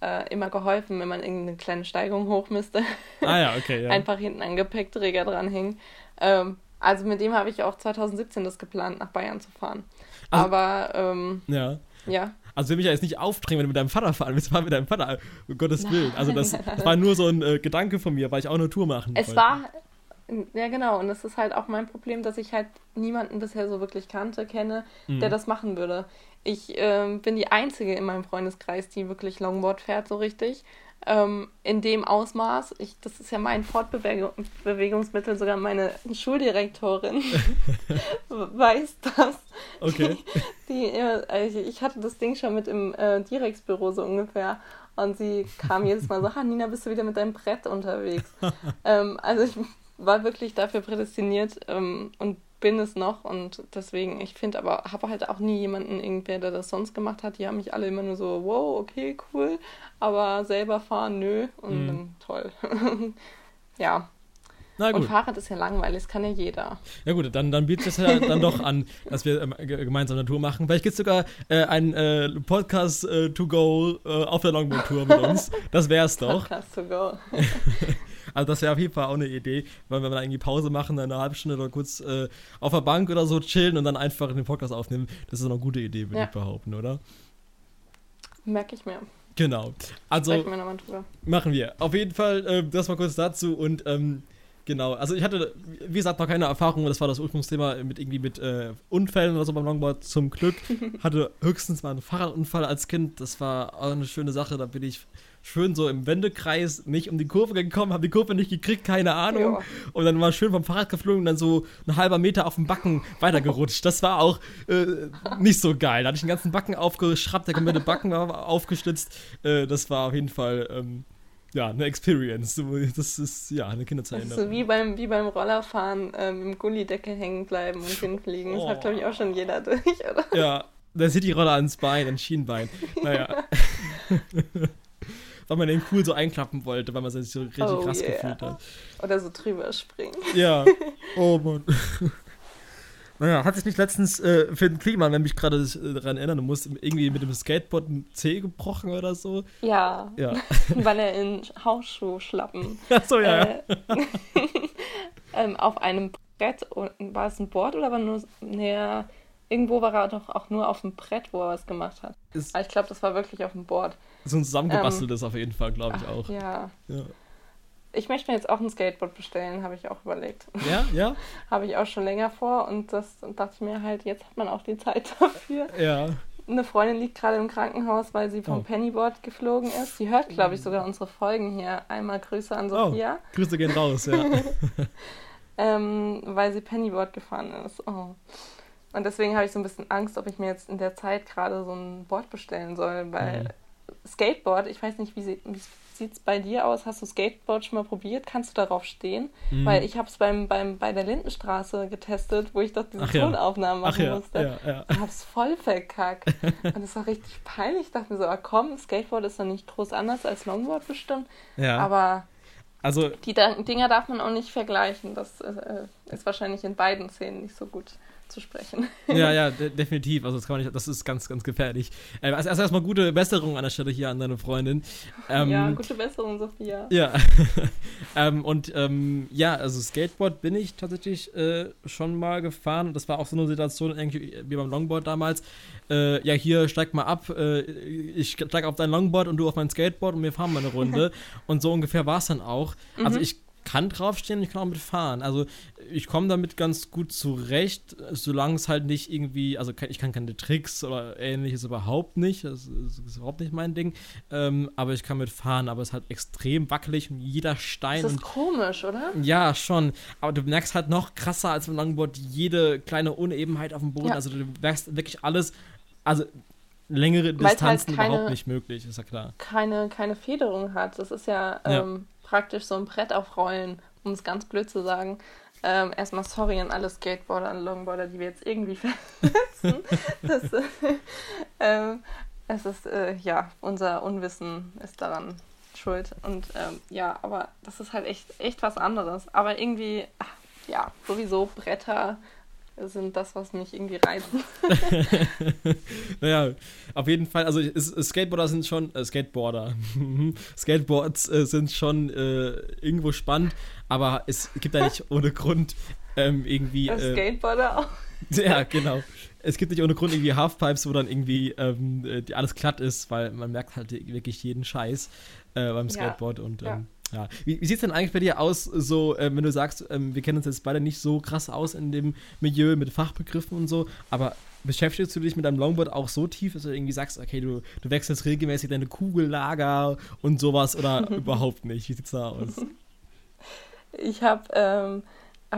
[SPEAKER 3] äh, immer geholfen, wenn man irgendeine kleine Steigung hoch müsste.
[SPEAKER 2] Ah ja, okay, ja.
[SPEAKER 3] Einfach hinten einen Gepäckträger dranhängen. Ähm, also mit dem habe ich auch 2017 das geplant, nach Bayern zu fahren.
[SPEAKER 2] Also-
[SPEAKER 3] Aber ähm,
[SPEAKER 2] ja.
[SPEAKER 3] ja,
[SPEAKER 2] Also will mich ja jetzt nicht aufdrängen, wenn du mit deinem Vater fahren willst, fahr mit deinem Vater, um Gottes. Willen. Also das, das war nur so ein äh, Gedanke von mir, weil ich auch eine Tour machen
[SPEAKER 3] es
[SPEAKER 2] wollte.
[SPEAKER 3] war, ja genau, und das ist halt auch mein Problem, dass ich halt niemanden bisher so wirklich kannte, kenne, der
[SPEAKER 2] Mhm.
[SPEAKER 3] das machen würde. Ich ähm, bin die Einzige in meinem Freundeskreis, die wirklich Longboard fährt, so richtig. Ähm, in dem Ausmaß. Ich, das ist ja mein Fortbewegungsmittel, sogar meine Schuldirektorin weiß das.
[SPEAKER 2] Okay.
[SPEAKER 3] Die, äh, also ich hatte das Ding schon mit im äh, Direx-Büro so ungefähr. Und sie kam jedes Mal so, ah, Nina, bist du wieder mit deinem Brett unterwegs? ähm, also ich war wirklich dafür prädestiniert. Ähm, und bin es noch und deswegen, ich finde aber, habe halt auch nie jemanden irgendwer, der das sonst gemacht hat. Die haben mich alle immer nur so, wow, okay, cool, aber selber fahren, nö und
[SPEAKER 2] Mhm.
[SPEAKER 3] dann toll. ja, und. Fahrrad ist ja langweilig, das kann ja jeder.
[SPEAKER 2] Ja gut, dann, dann bietet es ja dann doch an, dass wir ähm, ge- gemeinsam eine Tour machen. Vielleicht gibt es sogar äh, einen äh, Podcast äh, to go äh, auf der Longboard-Tour mit uns. Das wär's doch.
[SPEAKER 3] Podcast to go.
[SPEAKER 2] Also das wäre auf jeden Fall auch eine Idee, weil wenn wir dann irgendwie Pause machen, dann eine halbe Stunde oder kurz äh, auf der Bank oder so chillen und dann einfach den Podcast aufnehmen. Das ist eine gute Idee, würde
[SPEAKER 3] Ja.
[SPEAKER 2] ich behaupten, oder?
[SPEAKER 3] Merke ich mir.
[SPEAKER 2] Genau. Also
[SPEAKER 3] wir.
[SPEAKER 2] Machen wir. Auf jeden Fall, äh, das mal kurz dazu und ähm, genau, also ich hatte, wie gesagt, noch keine Erfahrung, das war das Ursprungsthema mit irgendwie mit äh, Unfällen oder so beim Longboard. Zum Glück hatte höchstens mal einen Fahrradunfall als Kind, das war auch eine schöne Sache, da bin ich schön so im Wendekreis nicht um die Kurve gekommen, habe die Kurve nicht gekriegt, keine Ahnung.
[SPEAKER 3] Ja.
[SPEAKER 2] Und dann war schön vom Fahrrad geflogen und dann so ein halber Meter auf dem Backen weitergerutscht. Das war auch äh, nicht so geil. Da hatte ich den ganzen Backen aufgeschraubt, der komplette Backen war aufgestützt. Äh, das war auf jeden Fall, ähm, ja, eine Experience. Das ist, ja, eine Kindheitserinnerung.
[SPEAKER 3] so wie beim, wie beim Rollerfahren ähm, im Gullideckel hängen bleiben und hinfliegen. Das hat, glaube ich, auch schon jeder durch, oder?
[SPEAKER 2] Ja, da sieht die Rolle ans Bein, ans Schienbein. Naja. weil man den cool so einklappen wollte, weil man sich so richtig
[SPEAKER 3] Oh
[SPEAKER 2] krass
[SPEAKER 3] yeah.
[SPEAKER 2] gefühlt hat.
[SPEAKER 3] Oder so drüber springen.
[SPEAKER 2] Ja. Oh Mann. Naja, hat sich nicht letztens äh, für den Kliman, wenn mich gerade äh, daran erinnern muss, irgendwie mit dem Skateboard ein Zeh gebrochen oder so?
[SPEAKER 3] Ja,
[SPEAKER 2] Ja.
[SPEAKER 3] weil er in Hausschuhschlappen
[SPEAKER 2] Achso, ja.
[SPEAKER 3] äh, ähm, auf einem Brett, und- war es ein Board oder war nur, näher, irgendwo war er doch auch nur auf dem Brett, wo er was gemacht hat.
[SPEAKER 2] Ist
[SPEAKER 3] Aber ich glaube, das war wirklich auf dem Board.
[SPEAKER 2] so ein zusammengebasteltes auf jeden Fall, glaube ich
[SPEAKER 3] Ach,
[SPEAKER 2] auch.
[SPEAKER 3] Ja.
[SPEAKER 2] Ja.
[SPEAKER 3] Ich möchte mir jetzt auch ein Skateboard bestellen, habe ich auch überlegt.
[SPEAKER 2] Ja, ja,
[SPEAKER 3] Habe ich auch schon länger vor und das dachte ich mir halt, jetzt hat man auch die Zeit dafür.
[SPEAKER 2] ja.
[SPEAKER 3] Eine Freundin liegt gerade im Krankenhaus, weil sie vom
[SPEAKER 2] Oh.
[SPEAKER 3] Pennyboard geflogen ist. Sie hört, glaube ich, sogar unsere Folgen hier. Einmal Grüße an
[SPEAKER 2] Oh.
[SPEAKER 3] Sophia,
[SPEAKER 2] Grüße gehen raus, ja.
[SPEAKER 3] ähm, weil sie Pennyboard gefahren ist. Oh. Und deswegen habe ich so ein bisschen Angst, ob ich mir jetzt in der Zeit gerade so ein Board bestellen soll, weil
[SPEAKER 2] Mhm.
[SPEAKER 3] Skateboard, ich weiß nicht, wie, sie, wie sieht es bei dir aus? Hast du Skateboard schon mal probiert? Kannst du darauf stehen?
[SPEAKER 2] Mhm.
[SPEAKER 3] Weil ich habe es beim, beim, bei der Lindenstraße getestet, wo ich doch diese
[SPEAKER 2] Ach ja.
[SPEAKER 3] Tonaufnahmen
[SPEAKER 2] Ach
[SPEAKER 3] machen
[SPEAKER 2] ja,
[SPEAKER 3] musste.
[SPEAKER 2] ja, ja.
[SPEAKER 3] Ich hab's voll verkackt. Und es war richtig peinlich. Ich dachte mir so, ah, komm, Skateboard ist doch nicht groß anders als Longboard bestimmt.
[SPEAKER 2] ja.
[SPEAKER 3] Aber
[SPEAKER 2] Also,
[SPEAKER 3] die Dinger darf man auch nicht vergleichen. Das äh, ist wahrscheinlich in beiden Szenen nicht so gut zu sprechen.
[SPEAKER 2] ja, ja, de definitiv. Also, das kann man nicht, das ist ganz, ganz gefährlich. Äh, also, erst erstmal gute Besserung an der Stelle hier an deine Freundin. Ähm,
[SPEAKER 3] ja, gute Besserung, Sophia.
[SPEAKER 2] Ja. ähm, und ähm, ja, also Skateboard bin ich tatsächlich äh, schon mal gefahren. Und das war auch so eine Situation, irgendwie wie beim Longboard damals. Äh, ja, hier steig mal ab. Äh, ich steig auf dein Longboard und du auf mein Skateboard und wir fahren mal eine Runde. und so ungefähr war es dann auch. Also
[SPEAKER 3] Mhm.
[SPEAKER 2] ich kann draufstehen ich kann auch mitfahren. Also ich komme damit ganz gut zurecht, solange es halt nicht irgendwie, also ich kann keine Tricks oder ähnliches überhaupt nicht. Das ist, das ist überhaupt nicht mein Ding. Ähm, aber ich kann mitfahren, aber es ist halt extrem wackelig und jeder Stein
[SPEAKER 3] Das ist komisch, oder?
[SPEAKER 2] ja, schon. Aber du merkst halt noch krasser als beim Longboard jede kleine Unebenheit auf dem Boden.
[SPEAKER 3] Ja.
[SPEAKER 2] Also du merkst wirklich alles. Also längere
[SPEAKER 3] halt
[SPEAKER 2] Distanzen
[SPEAKER 3] keine-
[SPEAKER 2] überhaupt nicht möglich, ist ja klar.
[SPEAKER 3] Keine, keine Federung hat. Das ist ja,
[SPEAKER 2] Ja.
[SPEAKER 3] Praktisch so ein Brett auf Rollen, um es ganz blöd zu sagen. Ähm, erstmal sorry an alle Skateboarder und Longboarder, die wir jetzt irgendwie verletzen. das, äh, es ist, äh, ja, unser Unwissen ist daran schuld. Und ähm, ja, aber das ist halt echt, echt was anderes. Aber irgendwie, ach, ja, sowieso Bretter sind das, was mich irgendwie reizen.
[SPEAKER 2] Naja, auf jeden Fall, also Skateboarder sind schon, äh, Skateboarder, Skateboards äh, sind schon äh, irgendwo spannend, aber es gibt da nicht ohne Grund ähm, irgendwie. Äh,
[SPEAKER 3] Skateboarder auch.
[SPEAKER 2] ja, genau. Es gibt nicht ohne Grund irgendwie Halfpipes, wo dann irgendwie ähm, äh, alles glatt ist, weil man merkt halt wirklich jeden Scheiß äh, beim
[SPEAKER 3] Ja,
[SPEAKER 2] Skateboard und
[SPEAKER 3] ja.
[SPEAKER 2] ähm, ja. Wie, wie sieht es denn eigentlich bei dir aus, so, äh, wenn du sagst, ähm, wir kennen uns jetzt beide nicht so krass aus in dem Milieu mit Fachbegriffen und so, aber beschäftigst du dich mit deinem Longboard auch so tief, dass du irgendwie sagst, okay, du, du wechselst regelmäßig deine Kugellager und sowas oder überhaupt nicht? Wie sieht's da aus?
[SPEAKER 3] Ich habe, ähm,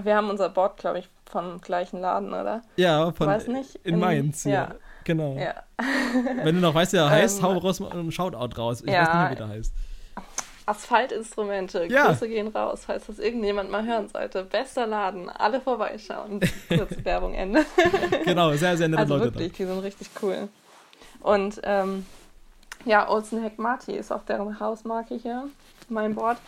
[SPEAKER 3] wir haben unser Board, glaube ich, vom gleichen Laden, oder?
[SPEAKER 2] Ja, von
[SPEAKER 3] Weiß nicht.
[SPEAKER 2] in Mainz, ja.
[SPEAKER 3] Ja.
[SPEAKER 2] Genau.
[SPEAKER 3] ja.
[SPEAKER 2] Wenn du noch weißt, wie er heißt,
[SPEAKER 3] Ähm,
[SPEAKER 2] hau raus mal einen Shoutout raus. Ich
[SPEAKER 3] ja.
[SPEAKER 2] weiß nicht, wie der heißt.
[SPEAKER 3] Asphaltinstrumente. Ja. Grüße gehen raus, falls das irgendjemand mal hören sollte. Bester Laden, alle vorbeischauen. Kurze Werbung, Ende.
[SPEAKER 2] genau, sehr, sehr nette
[SPEAKER 3] also
[SPEAKER 2] Leute.
[SPEAKER 3] wirklich, da. die sind richtig cool. Und ähm, ja, Olsen Heck Marty ist auch deren Hausmarke hier, mein Board.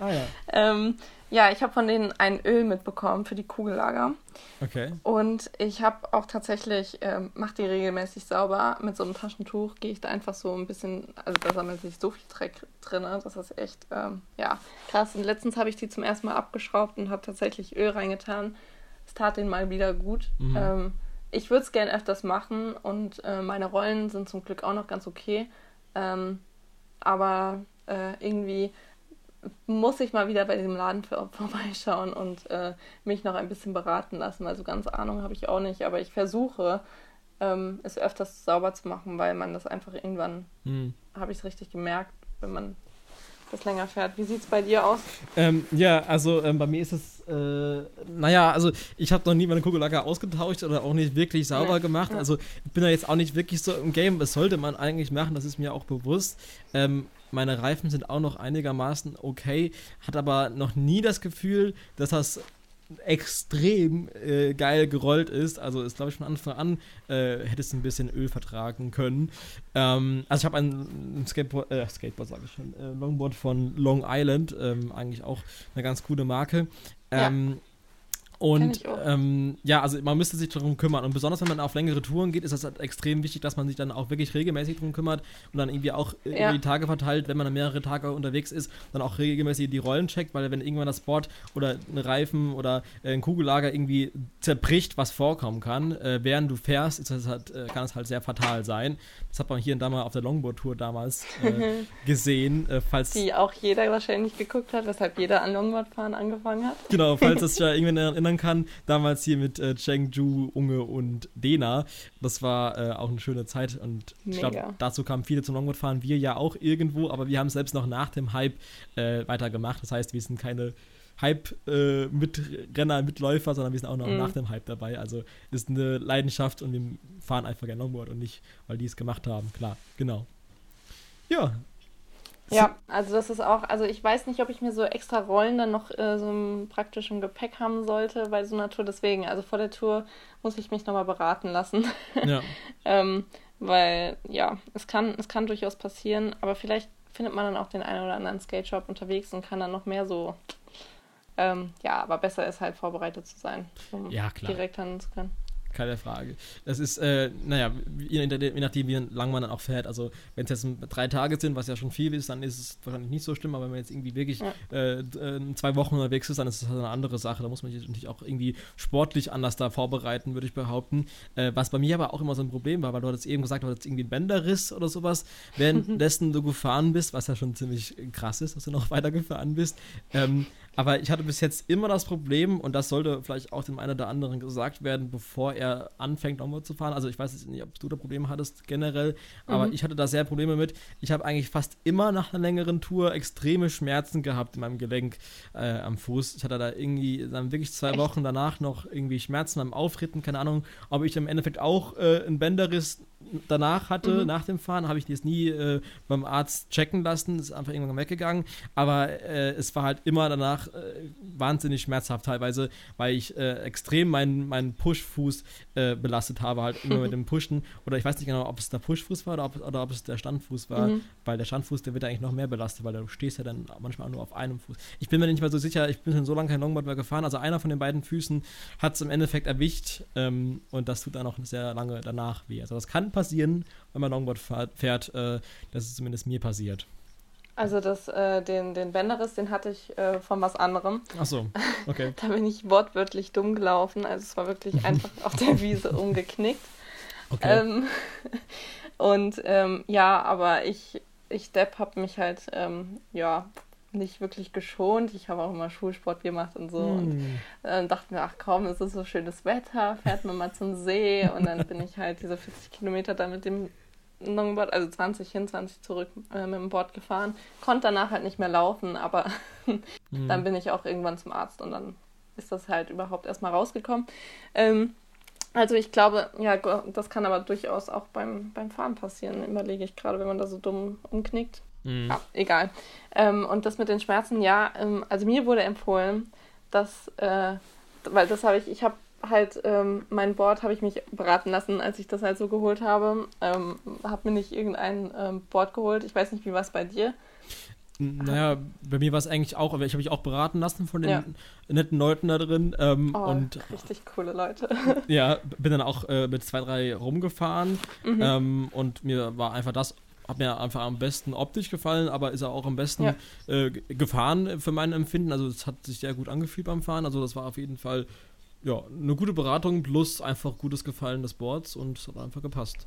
[SPEAKER 3] ah ja. ähm, ja, ich habe von denen ein Öl mitbekommen für die Kugellager.
[SPEAKER 2] Okay.
[SPEAKER 3] Und ich habe auch tatsächlich, ähm, mache die regelmäßig sauber. Mit so einem Taschentuch gehe ich da einfach so ein bisschen, also da sammelt sich so viel Dreck drin. Das ist echt, ähm, ja, krass. Und letztens habe ich die zum ersten Mal abgeschraubt und habe tatsächlich Öl reingetan. Es tat den mal wieder gut. Mhm. Ähm, ich würde es gerne öfters machen und äh, meine Rollen sind zum Glück auch noch ganz okay. Ähm, aber äh, irgendwie muss ich mal wieder bei diesem Laden für, vorbeischauen und äh, mich noch ein bisschen beraten lassen, weil so ganz Ahnung habe ich auch nicht, aber ich versuche ähm, es öfters sauber zu machen, weil man das einfach irgendwann, hm. habe ich es richtig gemerkt, wenn man das länger fährt. Wie sieht es bei dir aus?
[SPEAKER 2] Ähm, ja, also ähm, bei mir ist es, äh, naja, also ich habe noch nie meine Kugellager ausgetauscht oder auch nicht wirklich sauber nee. gemacht. Ja. Also ich bin da jetzt auch nicht wirklich so im Game. Das sollte man eigentlich machen, das ist mir auch bewusst. Ähm, meine Reifen sind auch noch einigermaßen okay, hat aber noch nie das Gefühl, dass das extrem äh, geil gerollt ist. Also ist, glaube ich, von Anfang an äh, hätte es ein bisschen Öl vertragen können. Ähm, also ich habe ein Skateboard, äh, Skateboard sage ich schon, äh, Longboard von Long Island, ähm, eigentlich auch eine ganz coole Marke. Ähm, ja und ähm, ja, also man müsste sich darum kümmern. Und besonders wenn man auf längere Touren geht, ist das halt extrem wichtig, dass man sich dann auch wirklich regelmäßig darum kümmert und dann irgendwie auch ja. über die Tage verteilt, wenn man dann mehrere Tage unterwegs ist, dann auch regelmäßig die Rollen checkt, weil wenn irgendwann das Board oder ein Reifen oder ein Kugellager irgendwie zerbricht, was vorkommen kann, äh, während du fährst, das halt, äh, kann es halt sehr fatal sein. Das hat man hier und da mal auf der Longboard-Tour damals äh, gesehen. Äh, falls
[SPEAKER 3] die auch jeder wahrscheinlich geguckt hat, weshalb jeder an Longboardfahren angefangen hat.
[SPEAKER 2] Genau, falls das ja irgendwie erinnern kann, damals hier mit äh, Chengju, Unge und Dena. Das war äh, auch eine schöne Zeit und ich glaube, dazu kamen viele zum Longboardfahren. Wir ja auch irgendwo, aber wir haben selbst noch nach dem Hype äh, weitergemacht. Das heißt, wir sind keine Hype-Mitrenner, äh, Mitläufer, sondern wir sind auch noch mhm. nach dem Hype dabei. Also ist eine Leidenschaft und wir fahren einfach gerne Longboard und nicht, weil die es gemacht haben. Klar, genau. Ja,
[SPEAKER 3] ja, also das ist auch, also ich weiß nicht, ob ich mir so extra Rollen dann noch äh, so im praktischen Gepäck haben sollte bei so einer Tour. Deswegen, also vor der Tour muss ich mich nochmal beraten lassen. Ja. ähm, weil, ja, es kann, es kann durchaus passieren, aber vielleicht findet man dann auch den einen oder anderen Skate Shop unterwegs und kann dann noch mehr so, ähm, ja, aber besser ist halt vorbereitet zu sein, um ja, direkt handeln zu können
[SPEAKER 2] keine Frage. Das ist, äh, naja, je, je, nachdem, wie lang man dann auch fährt. Also, wenn es jetzt drei Tage sind, was ja schon viel ist, dann ist es wahrscheinlich nicht so schlimm. Aber wenn man jetzt irgendwie wirklich ja. äh, äh zwei Wochen unterwegs ist, dann ist das halt eine andere Sache. Da muss man sich natürlich auch irgendwie sportlich anders da vorbereiten, würde ich behaupten. Äh, was bei mir aber auch immer so ein Problem war, weil du hattest eben gesagt, du hattest irgendwie einen Bänderriss oder sowas, währenddessen du gefahren bist, was ja schon ziemlich krass ist, dass du noch weiter gefahren bist. Ähm, aber ich hatte bis jetzt immer das Problem, und das sollte vielleicht auch dem einen oder anderen gesagt werden, bevor er anfängt, Longboard zu fahren. Also ich weiß nicht, ob du da Probleme hattest generell, aber mhm. ich hatte da sehr Probleme mit. Ich habe eigentlich fast immer nach einer längeren Tour extreme Schmerzen gehabt in meinem Gelenk äh, am Fuß. Ich hatte da irgendwie dann wirklich zwei Echt? Wochen danach noch irgendwie Schmerzen beim Aufritten. Keine Ahnung, ob ich im Endeffekt auch äh, einen Bänderriss danach hatte, mhm. nach dem Fahren, habe ich das nie äh, beim Arzt checken lassen, ist einfach irgendwann weggegangen. Aber äh, es war halt immer danach äh, wahnsinnig schmerzhaft teilweise, weil ich äh, extrem meinen, meinen Push-Fuß äh, belastet habe, halt immer mit dem Pushen. Oder ich weiß nicht genau, ob es der Push-Fuß war oder ob, oder ob es der Standfuß war, mhm. weil der Standfuß, der wird eigentlich noch mehr belastet, weil du stehst ja dann manchmal nur auf einem Fuß. Ich bin mir nicht mehr so sicher, ich bin schon so lange kein Longboard mehr gefahren, also einer von den beiden Füßen hat es im Endeffekt erwischt ähm, und das tut dann auch sehr lange danach weh. Also das kann passieren, wenn man Longboard fährt, äh, das ist zumindest mir passiert.
[SPEAKER 3] Also das, äh, den, den Bänderriss, den hatte ich äh, von was anderem.
[SPEAKER 2] Ach so, okay.
[SPEAKER 3] da bin ich wortwörtlich dumm gelaufen. Also es war wirklich einfach auf der Wiese umgeknickt. Okay. Ähm, und ähm, ja, aber ich, ich Depp habe mich halt, ähm, ja, nicht wirklich geschont. Ich habe auch immer Schulsport gemacht und so. Mm. Und dann dachte mir, ach komm, es ist so schönes Wetter, fährt man mal zum See. Und dann bin ich halt diese 40 Kilometer da mit dem Longboard, also 20 hin, 20 zurück äh, mit dem Board gefahren. Konnte danach halt nicht mehr laufen, aber mhm. dann bin ich auch irgendwann zum Arzt und dann ist das halt überhaupt erstmal rausgekommen. Ähm, also ich glaube, ja, das kann aber durchaus auch beim, beim Fahren passieren, überlege ich gerade, wenn man da so dumm umknickt. Mhm. Ja, egal. Ähm, und das mit den Schmerzen, ja, ähm, also mir wurde empfohlen, dass, äh, weil das habe ich, ich habe halt ähm, mein Board habe ich mich beraten lassen, als ich das halt so geholt habe. Ähm, habe mir nicht irgendein ähm, Board geholt. Ich weiß nicht, wie war es bei dir?
[SPEAKER 2] Naja, bei mir war es eigentlich auch, aber ich habe mich auch beraten lassen von den ja. netten Leuten da drin. Ähm,
[SPEAKER 3] oh,
[SPEAKER 2] und,
[SPEAKER 3] richtig coole Leute.
[SPEAKER 2] ja, bin dann auch äh, mit zwei, drei rumgefahren mhm. ähm, und mir war einfach das, hat mir einfach am besten optisch gefallen, aber ist er auch am besten ja. äh, gefahren für mein Empfinden. Also es hat sich sehr gut angefühlt beim Fahren. Also das war auf jeden Fall ja, eine gute Beratung plus einfach gutes Gefallen des Boards und es hat einfach gepasst.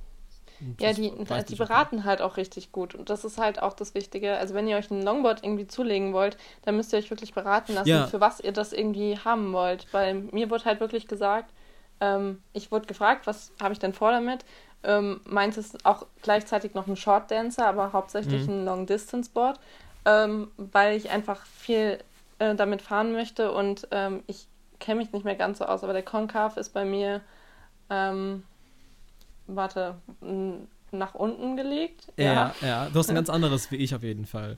[SPEAKER 3] Ja, die, die beraten halt auch richtig gut. Und das ist halt auch das Wichtige. Also wenn ihr euch ein Longboard irgendwie zulegen wollt, dann müsst ihr euch wirklich beraten lassen, ja. für was ihr das irgendwie haben wollt. Weil mir wurde halt wirklich gesagt, ähm, ich wurde gefragt, was habe ich denn vor damit? Ähm, meint es auch gleichzeitig noch ein Short Dancer, aber hauptsächlich mhm. ein Long Distance Board, ähm, weil ich einfach viel äh, damit fahren möchte und ähm, ich kenne mich nicht mehr ganz so aus, aber der Konkav ist bei mir, ähm, warte, nach unten gelegt.
[SPEAKER 2] Ja, ja, ja, du hast ein ganz anderes wie ich auf jeden Fall.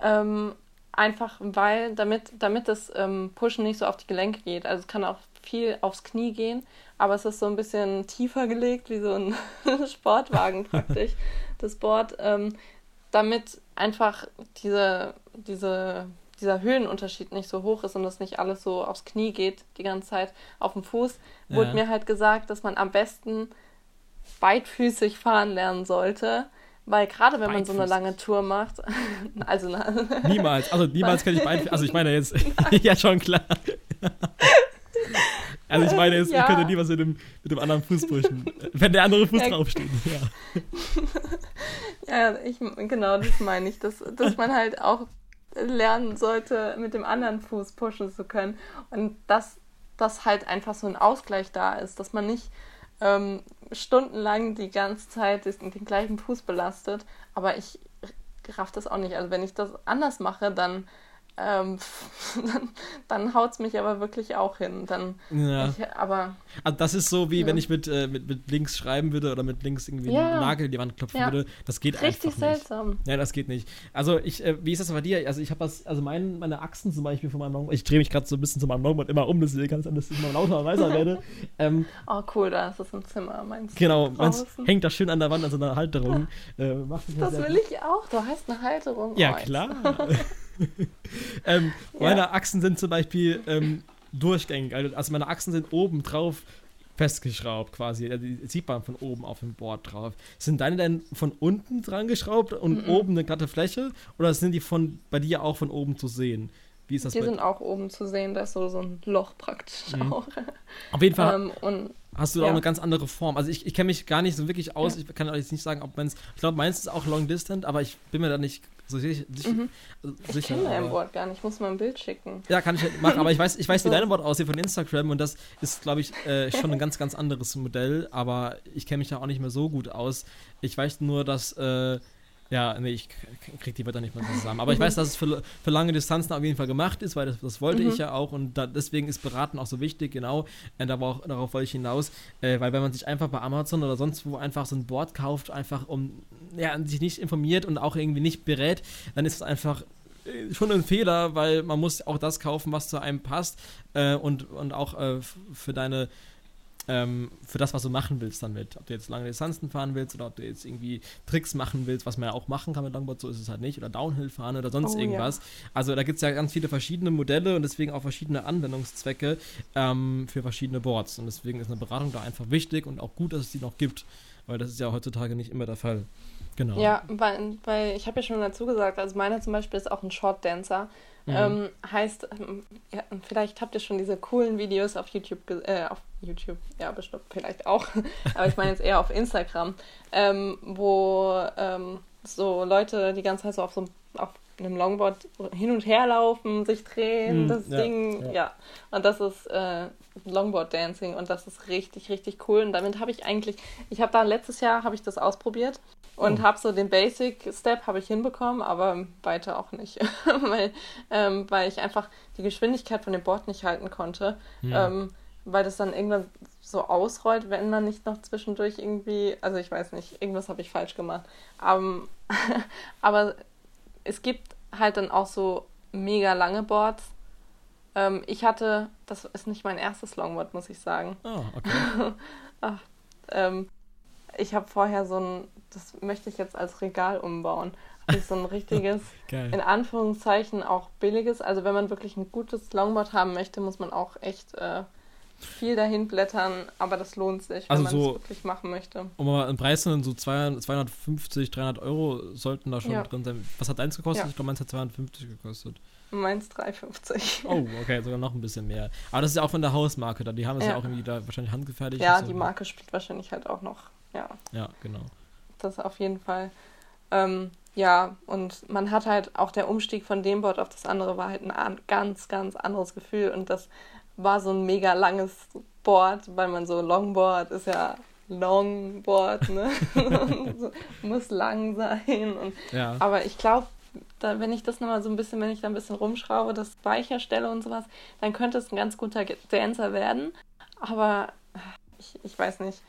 [SPEAKER 3] Ähm, einfach weil, damit, damit das ähm, Pushen nicht so auf die Gelenke geht. Also es kann auch viel aufs Knie gehen, aber es ist so ein bisschen tiefer gelegt, wie so ein Sportwagen praktisch, das Board, ähm, damit einfach diese, diese dieser Höhenunterschied nicht so hoch ist und das nicht alles so aufs Knie geht die ganze Zeit auf dem Fuß, ja. wurde mir halt gesagt, dass man am besten beidfüßig fahren lernen sollte. Weil gerade wenn man so eine lange Tour macht, also
[SPEAKER 2] niemals, also niemals kann ich beidfüßig, also ich meine jetzt, ja schon klar. Also ich meine jetzt, ja. ich könnte niemals mit dem, mit dem anderen Fuß pushen, wenn der andere Fuß ja. draufsteht.
[SPEAKER 3] Ja. ja, ich, genau, das meine ich, dass, dass man halt auch lernen sollte, mit dem anderen Fuß pushen zu können. Und dass, dass halt einfach so ein Ausgleich da ist, dass man nicht ähm, stundenlang die ganze Zeit den, den gleichen Fuß belastet. Aber ich raff das auch nicht. Also wenn ich das anders mache, dann ähm, dann, dann haut es mich aber wirklich auch hin. Dann,
[SPEAKER 2] ja.
[SPEAKER 3] Ich, aber,
[SPEAKER 2] also das ist so, wie ja. wenn ich mit, äh, mit, mit links schreiben würde oder mit links irgendwie ja. einen Nagel in die Wand klopfen würde. Das geht Richtig einfach nicht.
[SPEAKER 3] Richtig seltsam.
[SPEAKER 2] Ja, das geht nicht. Also ich, äh, wie ist das bei dir? Also ich habe das, also mein, meine Achsen zum Beispiel von meinem Longboard, ich drehe mich gerade so ein bisschen zu meinem Longboard immer um, dass ich immer lauter und leiser werde.
[SPEAKER 3] Ähm, oh cool, da ist es im Zimmer, meinst
[SPEAKER 2] du? Genau, meins hängt da schön an der Wand an so einer Halterung. Äh,
[SPEAKER 3] das will ich auch, du hast eine Halterung.
[SPEAKER 2] Ja, oh, klar. ähm, ja. Meine Achsen sind zum Beispiel ähm, durchgängig. Also, also meine Achsen sind oben drauf festgeschraubt quasi. Die sieht man von oben auf dem Board drauf. Sind deine denn von unten dran geschraubt und mm -mm. oben eine glatte Fläche? Oder sind die von bei dir auch von oben zu sehen? Wie ist das
[SPEAKER 3] Die sind auch oben zu sehen, da ist so, so ein Loch praktisch mhm. auch.
[SPEAKER 2] Auf jeden Fall. Ähm, und, hast du ja. auch eine ganz andere Form. Also ich, ich kenne mich gar nicht so wirklich aus. Ja. Ich kann euch nicht sagen, ob meins. Ich glaube, meins ist auch long distant, aber ich bin mir da nicht so sicher.
[SPEAKER 3] Mhm. sicher ich kenne dein Wort gar nicht. Ich muss mal ein Bild schicken.
[SPEAKER 2] Ja, kann ich halt machen. Aber ich weiß, ich weiß, wie dein Wort aussieht von Instagram und das ist, glaube ich, äh, schon ein ganz, ganz anderes Modell. Aber ich kenne mich da auch nicht mehr so gut aus. Ich weiß nur, dass äh, ja, nee, ich krieg die Wörter nicht mehr zusammen. Aber ich weiß, dass es für, für lange Distanzen auf jeden Fall gemacht ist, weil das, das wollte mhm. ich ja auch und da, deswegen ist Beraten auch so wichtig, genau. Und darauf, darauf wollte ich hinaus, äh, weil wenn man sich einfach bei Amazon oder sonst wo einfach so ein Board kauft, einfach um, ja, sich nicht informiert und auch irgendwie nicht berät, dann ist es einfach äh, schon ein Fehler, weil man muss auch das kaufen, was zu einem passt äh, und, und auch äh, für deine ähm, für das, was du machen willst damit. Ob du jetzt lange Distanzen fahren willst oder ob du jetzt irgendwie Tricks machen willst, was man ja auch machen kann mit Longboard, so ist es halt nicht, oder Downhill fahren oder sonst oh, irgendwas. Ja. Also da gibt es ja ganz viele verschiedene Modelle und deswegen auch verschiedene Anwendungszwecke ähm, für verschiedene Boards. Und deswegen ist eine Beratung da einfach wichtig und auch gut, dass es die noch gibt, weil das ist ja heutzutage nicht immer der Fall. Genau.
[SPEAKER 3] Ja, weil, weil ich habe ja schon dazu gesagt, also meiner zum Beispiel ist auch ein Short Dancer. Mhm. Ähm, heißt, ähm, ja, vielleicht habt ihr schon diese coolen Videos auf YouTube, äh, auf YouTube, ja, bestimmt, vielleicht auch, aber ich meine jetzt eher auf Instagram, ähm, wo ähm, so Leute die ganze Zeit so auf so auf einem Longboard hin und her laufen, sich drehen, mhm, das ja, Ding, ja. ja. Und das ist äh, Longboard Dancing und das ist richtig, richtig cool. Und damit habe ich eigentlich, ich habe da letztes Jahr habe ich das ausprobiert und oh. habe so den Basic Step habe ich hinbekommen, aber weiter auch nicht, weil, ähm, weil ich einfach die Geschwindigkeit von dem Board nicht halten konnte, ja. ähm, weil das dann irgendwann so ausrollt, wenn man nicht noch zwischendurch irgendwie, also ich weiß nicht, irgendwas habe ich falsch gemacht. Aber, aber es gibt halt dann auch so mega lange Boards. Ähm, ich hatte, das ist nicht mein erstes Longboard, muss ich sagen.
[SPEAKER 2] Oh, okay.
[SPEAKER 3] Ach, ähm, ich habe vorher so ein, das möchte ich jetzt als Regal umbauen. Habe ich so ein richtiges, in Anführungszeichen auch billiges. Also wenn man wirklich ein gutes Longboard haben möchte, muss man auch echt äh, viel dahin blättern, aber das lohnt sich, wenn
[SPEAKER 2] Also
[SPEAKER 3] man
[SPEAKER 2] so-
[SPEAKER 3] es wirklich machen möchte.
[SPEAKER 2] Um mal einen Preis zu nennen, so 200 250, 300 Euro sollten da schon
[SPEAKER 3] Ja.
[SPEAKER 2] drin sein. Was hat eins gekostet?
[SPEAKER 3] Ja.
[SPEAKER 2] Ich glaube, meins hat 250 gekostet.
[SPEAKER 3] Meins 3,50.
[SPEAKER 2] Oh, okay, sogar noch ein bisschen mehr. Aber das ist ja auch von der Hausmarke da. Die haben das ja,
[SPEAKER 3] Ja.
[SPEAKER 2] auch irgendwie da wahrscheinlich handgefertigt.
[SPEAKER 3] Ja,
[SPEAKER 2] Das ist
[SPEAKER 3] die Marke spielt wahrscheinlich halt auch noch. Ja,
[SPEAKER 2] Ja, genau.
[SPEAKER 3] Das auf jeden Fall. Ähm, ja, und man hat halt auch der Umstieg von dem Board auf das andere war halt ein an- ganz, ganz anderes Gefühl. Und das war so ein mega langes Board, weil man so Longboard ist ja Longboard, ne? Muss lang sein. Und,
[SPEAKER 2] Ja.
[SPEAKER 3] aber ich glaube, da, wenn ich das nochmal so ein bisschen, wenn ich da ein bisschen rumschraube, das weicher stelle und sowas, dann könnte es ein ganz guter Dancer werden. Aber ich, ich weiß nicht.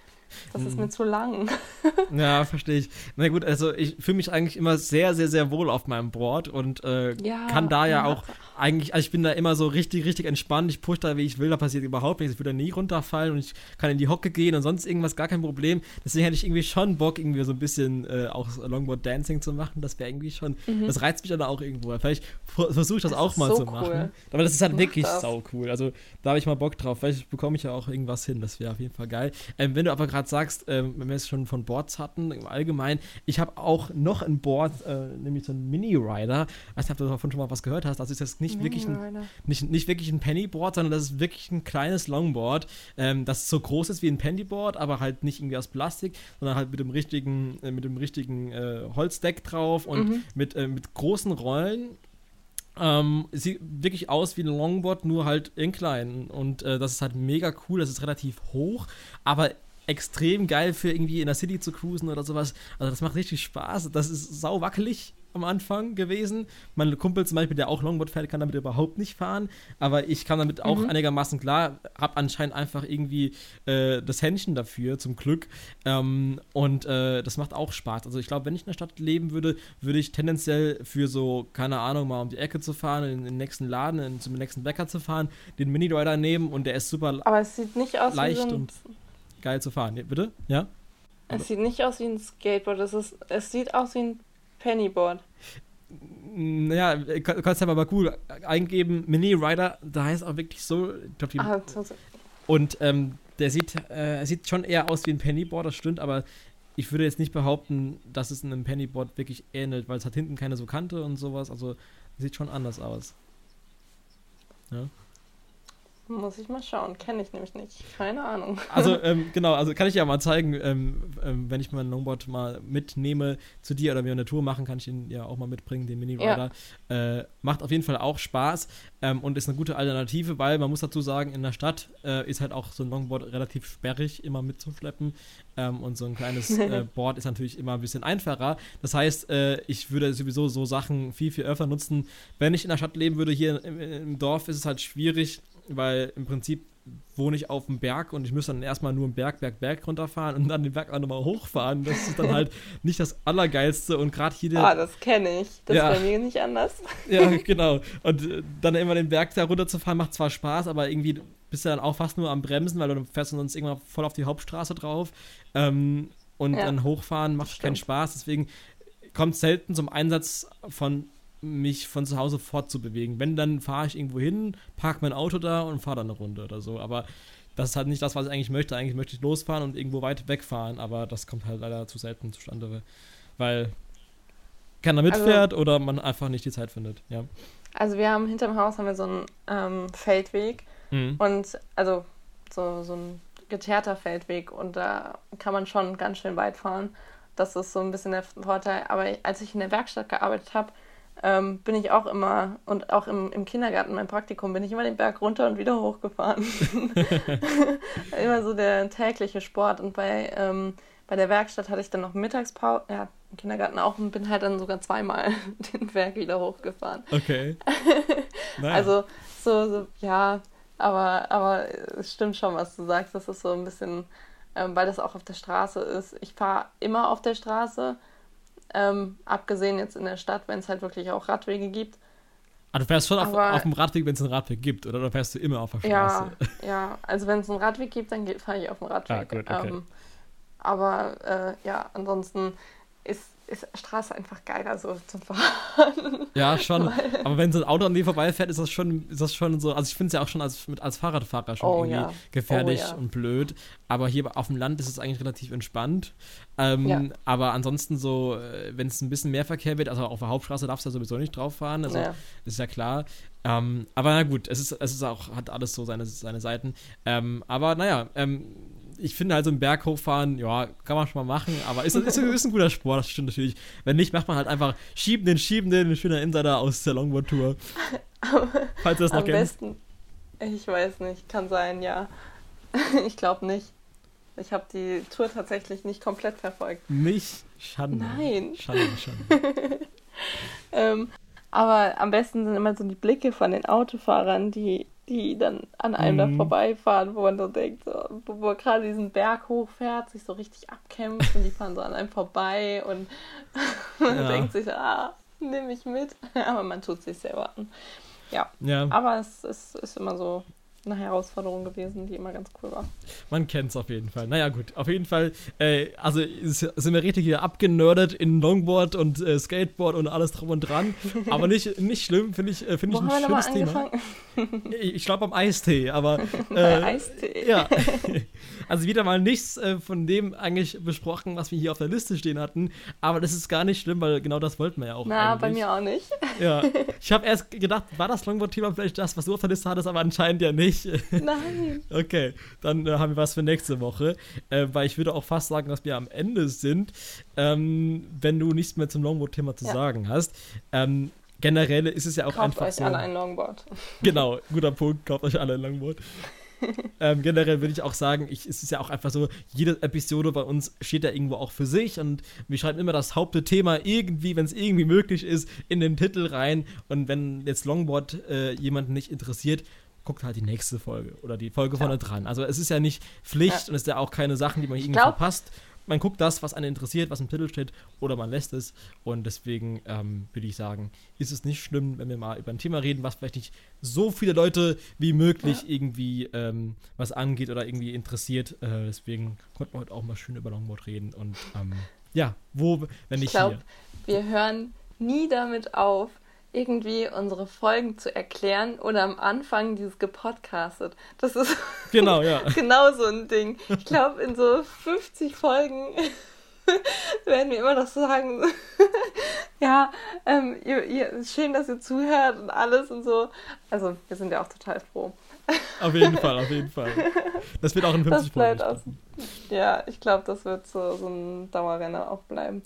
[SPEAKER 3] Das ist
[SPEAKER 2] Mhm.
[SPEAKER 3] mir zu lang.
[SPEAKER 2] Ja, verstehe ich. Na gut, also ich fühle mich eigentlich immer sehr, sehr, sehr wohl auf meinem Board und äh,
[SPEAKER 3] Ja,
[SPEAKER 2] kann da ja
[SPEAKER 3] man
[SPEAKER 2] auch eigentlich, also ich bin da immer so richtig, richtig entspannt. Ich push da, wie ich will, da passiert überhaupt nichts. Ich würde da nie runterfallen und ich kann in die Hocke gehen und sonst irgendwas, gar kein Problem. Deswegen hätte ich irgendwie schon Bock, irgendwie so ein bisschen äh, auch Longboard Dancing zu machen. Das wäre irgendwie schon, das reizt mich dann auch irgendwo. Vielleicht versuche ich das,
[SPEAKER 3] Das
[SPEAKER 2] auch mal
[SPEAKER 3] so
[SPEAKER 2] zu machen.
[SPEAKER 3] cool.
[SPEAKER 2] Aber das ist halt
[SPEAKER 3] Mach
[SPEAKER 2] wirklich
[SPEAKER 3] das.
[SPEAKER 2] sau cool. Also da habe ich mal Bock drauf. Vielleicht bekomme ich ja auch irgendwas hin. Das wäre auf jeden Fall geil. Ähm, wenn du aber gerade sagst, ähm, wenn wir es schon von Boards hatten, im Allgemeinen, ich habe auch noch ein Board, äh, nämlich so ein Mini-Rider. Ich weiß nicht, ob du davon schon mal was gehört hast. Das ist jetzt nicht wirklich ein nicht, nicht wirklich ein Pennyboard, sondern das ist wirklich ein kleines Longboard, ähm, das so groß ist wie ein Pennyboard, aber halt nicht irgendwie aus Plastik, sondern halt mit dem richtigen, äh, mit dem richtigen äh, Holzdeck drauf und
[SPEAKER 3] Mhm.
[SPEAKER 2] mit, äh, mit großen Rollen. Ähm, sieht wirklich aus wie ein Longboard, nur halt in klein. Und äh, das ist halt mega cool, das ist relativ hoch, aber extrem geil für irgendwie in der City zu cruisen oder sowas. Also das macht richtig Spaß. Das ist sau wackelig am Anfang gewesen. Mein Kumpel zum Beispiel, der auch Longboard fährt, kann damit überhaupt nicht fahren. Aber ich kam damit auch
[SPEAKER 3] Mhm.
[SPEAKER 2] einigermaßen klar. Hab anscheinend einfach irgendwie äh, das Händchen dafür, zum Glück. Ähm, und äh, das macht auch Spaß. Also ich glaube, wenn ich in der Stadt leben würde, würde ich tendenziell für so, keine Ahnung, mal um die Ecke zu fahren, in den nächsten Laden, in, zum nächsten Bäcker zu fahren, den Mini-Rider nehmen und der ist super
[SPEAKER 3] Aber es sieht nicht aus
[SPEAKER 2] leicht
[SPEAKER 3] wie so ein,
[SPEAKER 2] und geil zu fahren. Bitte? Ja?
[SPEAKER 3] es sieht nicht aus wie ein Skateboard. Es, ist, es sieht aus wie ein Pennyboard.
[SPEAKER 2] Naja, du kannst ja mal Google eingeben, Mini Rider, da heißt auch wirklich so, ich glaub, die,
[SPEAKER 3] Ah,
[SPEAKER 2] und ähm, der sieht, äh, sieht schon eher aus wie ein Pennyboard, das stimmt, aber ich würde jetzt nicht behaupten, dass es einem Pennyboard wirklich ähnelt, weil es hat hinten keine so Kante und sowas, also sieht schon anders aus. Ja.
[SPEAKER 3] Muss ich mal schauen. Kenne ich nämlich nicht. Keine Ahnung.
[SPEAKER 2] Also, ähm, genau, also kann ich ja mal zeigen, ähm, ähm, wenn ich mein Longboard mal mitnehme zu dir oder wir eine Tour machen, kann ich ihn ja auch mal mitbringen, den Mini-Rider. Äh, macht auf jeden Fall auch Spaß ähm, und ist eine gute Alternative, weil man muss dazu sagen, in der Stadt äh, ist halt auch so ein Longboard relativ sperrig, immer mitzuschleppen. Ähm, und so ein kleines äh, Board ist natürlich immer ein bisschen einfacher. Das heißt, äh, ich würde sowieso so Sachen viel, viel öfter nutzen. Wenn ich in der Stadt leben würde, hier im, im Dorf ist es halt schwierig, weil im Prinzip wohne ich auf dem Berg und ich müsste dann erstmal nur einen Berg, Berg, Berg runterfahren und dann den Berg auch nochmal hochfahren. Das ist dann halt nicht das Allergeilste und gerade hier
[SPEAKER 3] Ah, das kenne ich. Das
[SPEAKER 2] Ja.
[SPEAKER 3] ist bei mir nicht anders.
[SPEAKER 2] ja, genau. Und äh, dann immer den Berg da runterzufahren, macht zwar Spaß, aber irgendwie bist du dann auch fast nur am Bremsen, weil du fährst sonst irgendwann voll auf die Hauptstraße drauf. Ähm, und
[SPEAKER 3] Ja.
[SPEAKER 2] dann hochfahren macht keinen. Spaß. Deswegen kommt es selten zum Einsatz von mich von zu Hause fortzubewegen. Wenn, dann fahre ich irgendwo hin, parke mein Auto da und fahre dann eine Runde oder so. Aber das ist halt nicht das, was ich eigentlich möchte. Eigentlich möchte ich losfahren und irgendwo weit wegfahren, aber das kommt halt leider zu selten zustande, weil keiner
[SPEAKER 3] Also-
[SPEAKER 2] mitfährt oder man einfach nicht die Zeit findet. Ja.
[SPEAKER 3] Also wir haben hinterm Haus haben wir so einen ähm, Feldweg
[SPEAKER 2] Mhm.
[SPEAKER 3] und also so, so ein geteerter Feldweg und da kann man schon ganz schön weit fahren. Das ist so ein bisschen der Vorteil. Aber als ich in der Werkstatt gearbeitet habe, ähm, bin ich auch immer und auch im, im Kindergarten, mein Praktikum, bin ich immer den Berg runter und wieder hochgefahren. immer so der tägliche Sport. Und bei, ähm, bei der Werkstatt hatte ich dann noch Mittagspause, ja, im Kindergarten auch und bin halt dann sogar zweimal den Berg wieder hochgefahren.
[SPEAKER 2] Okay. Naja.
[SPEAKER 3] Also so, so, ja, aber, aber es stimmt schon, was du sagst. Das ist so ein bisschen, ähm, weil das auch auf der Straße ist. Ich fahre immer auf der Straße, Ähm, abgesehen jetzt in der Stadt, wenn es halt wirklich auch Radwege gibt.
[SPEAKER 2] Ah, du fährst schon auf, auf dem Radweg, wenn es einen Radweg gibt, oder? Oder fährst du immer auf der
[SPEAKER 3] Ja,
[SPEAKER 2] Straße?
[SPEAKER 3] ja. Also wenn es einen Radweg gibt, dann fahre ich auf dem Radweg.
[SPEAKER 2] Ah, gut, okay.
[SPEAKER 3] ähm, aber äh, ja, ansonsten ist, ist Straße einfach geiler so zum Fahren.
[SPEAKER 2] Ja, schon. Aber wenn so ein Auto an dir vorbeifährt, ist das schon, ist das schon so. Also ich finde es ja auch schon als, mit, als Fahrradfahrer schon
[SPEAKER 3] Oh,
[SPEAKER 2] irgendwie
[SPEAKER 3] ja.
[SPEAKER 2] gefährlich
[SPEAKER 3] Oh, ja.
[SPEAKER 2] und blöd. Aber hier auf dem Land ist es eigentlich relativ entspannt. Ähm,
[SPEAKER 3] Ja.
[SPEAKER 2] Aber ansonsten so, äh, wenn es ein bisschen mehr Verkehr wird, also auf der Hauptstraße darfst du ja sowieso nicht drauf fahren. Also
[SPEAKER 3] Ja.
[SPEAKER 2] ist ja klar. Ähm, aber na gut, es ist, es ist auch, hat alles so seine, seine Seiten. Ähm, aber naja, ähm, ich finde halt so einen Berg hochfahren, ja, kann man schon mal machen, aber ist, ist, ist ein guter Sport, das stimmt natürlich. Wenn nicht, macht man halt einfach schieben den, schieben den, ein schöner Insider aus der Longboard-Tour. Falls ihr das noch
[SPEAKER 3] Am
[SPEAKER 2] kennt.
[SPEAKER 3] besten, ich weiß nicht, kann sein, ja. ich glaube nicht. Ich habe die Tour tatsächlich nicht komplett verfolgt.
[SPEAKER 2] Nicht Schande.
[SPEAKER 3] Nein.
[SPEAKER 2] Schande, Schande.
[SPEAKER 3] Ähm, aber am besten sind immer so die Blicke von den Autofahrern, die, die dann an einem da
[SPEAKER 2] Mhm.
[SPEAKER 3] vorbeifahren, wo man so denkt, so, wo, er gerade diesen Berg hochfährt, sich so richtig abkämpft und die fahren so an einem vorbei und man
[SPEAKER 2] Ja.
[SPEAKER 3] denkt sich, so, ah, nimm mich mit. Aber man tut sich selber an. Ja,
[SPEAKER 2] Ja,
[SPEAKER 3] aber es, es ist immer so eine Herausforderung gewesen, die immer ganz cool war.
[SPEAKER 2] man kennt es auf jeden Fall. Naja, gut, auf jeden Fall, äh, also sind wir richtig hier abgenördet in Longboard und äh, Skateboard und alles drum und dran. Aber nicht, nicht schlimm, finde ich, äh, finde
[SPEAKER 3] Wo
[SPEAKER 2] ich
[SPEAKER 3] haben
[SPEAKER 2] ein
[SPEAKER 3] wir nochmal
[SPEAKER 2] schönes Thema.
[SPEAKER 3] angefangen?
[SPEAKER 2] Ich, ich glaube am Eistee, aber äh,
[SPEAKER 3] Eistee.
[SPEAKER 2] Ja. Also wieder mal nichts äh, von dem eigentlich besprochen, was wir hier auf der Liste stehen hatten. Aber das ist gar nicht schlimm, weil genau das wollten wir ja auch.
[SPEAKER 3] Na,
[SPEAKER 2] eigentlich.
[SPEAKER 3] bei mir auch nicht.
[SPEAKER 2] Ja. Ich habe erst gedacht, war das Longboard-Thema vielleicht das, was du auf der Liste hattest, aber anscheinend ja nicht.
[SPEAKER 3] Nein.
[SPEAKER 2] Okay, dann äh, haben wir was für nächste Woche. Äh, weil ich würde auch fast sagen, dass wir am Ende sind, ähm, wenn du nichts mehr zum Longboard-Thema zu
[SPEAKER 3] Ja.
[SPEAKER 2] sagen hast. Ähm, generell ist es ja auch
[SPEAKER 3] Kauft
[SPEAKER 2] einfach
[SPEAKER 3] euch
[SPEAKER 2] so.
[SPEAKER 3] alle ein Longboard.
[SPEAKER 2] Genau, guter Punkt, kauft euch alle ein Longboard. ähm, generell würde ich auch sagen, ich, es ist ja auch einfach so, jede Episode bei uns steht ja irgendwo auch für sich und wir schreiben immer das Hauptthema irgendwie, wenn es irgendwie möglich ist, in den Titel rein und wenn jetzt Longboard äh, jemanden nicht interessiert, guckt halt die nächste Folge oder die Folge vorne dran. Also es ist ja nicht Pflicht
[SPEAKER 3] Ja.
[SPEAKER 2] und es ist ja auch keine Sachen, die man irgendwie
[SPEAKER 3] glaub-
[SPEAKER 2] verpasst. Man guckt das, was einen interessiert, was im Titel steht, oder man lässt es. Und deswegen ähm, würde ich sagen, ist es nicht schlimm, wenn wir mal über ein Thema reden, was vielleicht nicht so viele Leute wie möglich irgendwie ähm, was angeht oder irgendwie interessiert. Äh, deswegen konnten wir heute auch mal schön über Longboard reden. Und ähm, ja, wo, wenn
[SPEAKER 3] Ich
[SPEAKER 2] nicht
[SPEAKER 3] glaube,
[SPEAKER 2] hier.
[SPEAKER 3] wir hören nie damit auf, irgendwie unsere Folgen zu erklären oder am Anfang dieses gepodcastet. Das ist
[SPEAKER 2] Genau, ja.
[SPEAKER 3] genau so ein Ding. Ich glaube, in so 50 Folgen werden wir immer noch sagen, ja, ähm, ihr, ihr, schön, dass ihr zuhört und alles und so. Also, wir sind ja auch total froh.
[SPEAKER 2] Auf jeden Fall, auf jeden Fall. Das wird auch in 50
[SPEAKER 3] Das bleibt
[SPEAKER 2] Folgen.
[SPEAKER 3] aus. Ja, ich glaube, das wird so, so ein Dauerrenner auch bleiben.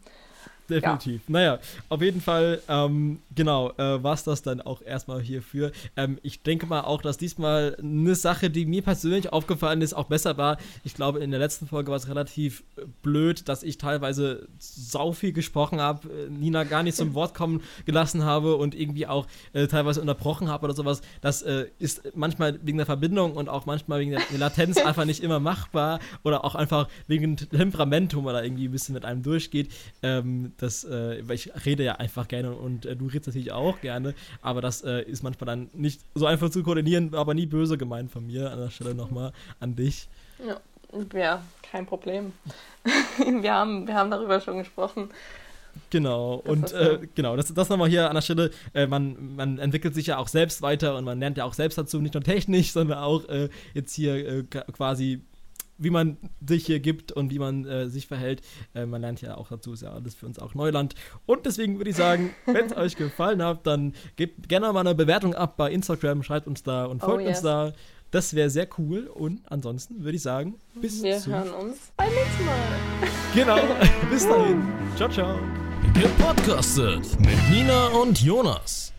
[SPEAKER 2] Definitiv. Naja, auf jeden Fall, ähm, genau, äh, war es das dann auch erstmal hierfür. Ähm, ich denke mal auch, dass diesmal eine Sache, die mir persönlich aufgefallen ist, auch besser war. Ich glaube, in der letzten Folge war es relativ äh, blöd, dass ich teilweise sau viel gesprochen habe, äh, Nina gar nicht zum Wort kommen gelassen habe und irgendwie auch äh, teilweise unterbrochen habe oder sowas. Das äh, ist manchmal wegen der Verbindung und auch manchmal wegen der Latenz einfach nicht immer machbar oder auch einfach wegen Temperament, wo man da irgendwie ein bisschen mit einem durchgeht. Ähm, das, äh, weil ich rede ja einfach gerne und äh, du redest natürlich auch gerne, aber das äh, ist manchmal dann nicht so einfach zu koordinieren, aber nie böse gemeint von mir. An der Stelle nochmal an dich.
[SPEAKER 3] Ja, ja kein Problem. wir, haben, wir haben darüber schon gesprochen.
[SPEAKER 2] Genau,
[SPEAKER 3] Das
[SPEAKER 2] und äh, genau, das, das nochmal hier an der Stelle. Äh, man, man entwickelt sich ja auch selbst weiter und man lernt ja auch selbst dazu, nicht nur technisch, sondern auch äh, jetzt hier äh, quasi, wie man sich hier gibt und wie man äh, sich verhält. Äh, man lernt ja auch dazu, ist ja alles für uns auch Neuland. Und deswegen würde ich sagen, wenn es euch gefallen hat, dann gebt gerne mal eine Bewertung ab bei Instagram, schreibt uns da und
[SPEAKER 3] Oh,
[SPEAKER 2] folgt uns
[SPEAKER 3] yes.
[SPEAKER 2] da. Das wäre sehr cool. Und ansonsten würde ich sagen, bis
[SPEAKER 3] Wir
[SPEAKER 2] zum
[SPEAKER 3] hören uns beim nächsten Mal.
[SPEAKER 2] Genau, bis dahin. Ciao, ciao.
[SPEAKER 1] Gepodcastet mit Nina und Jonas.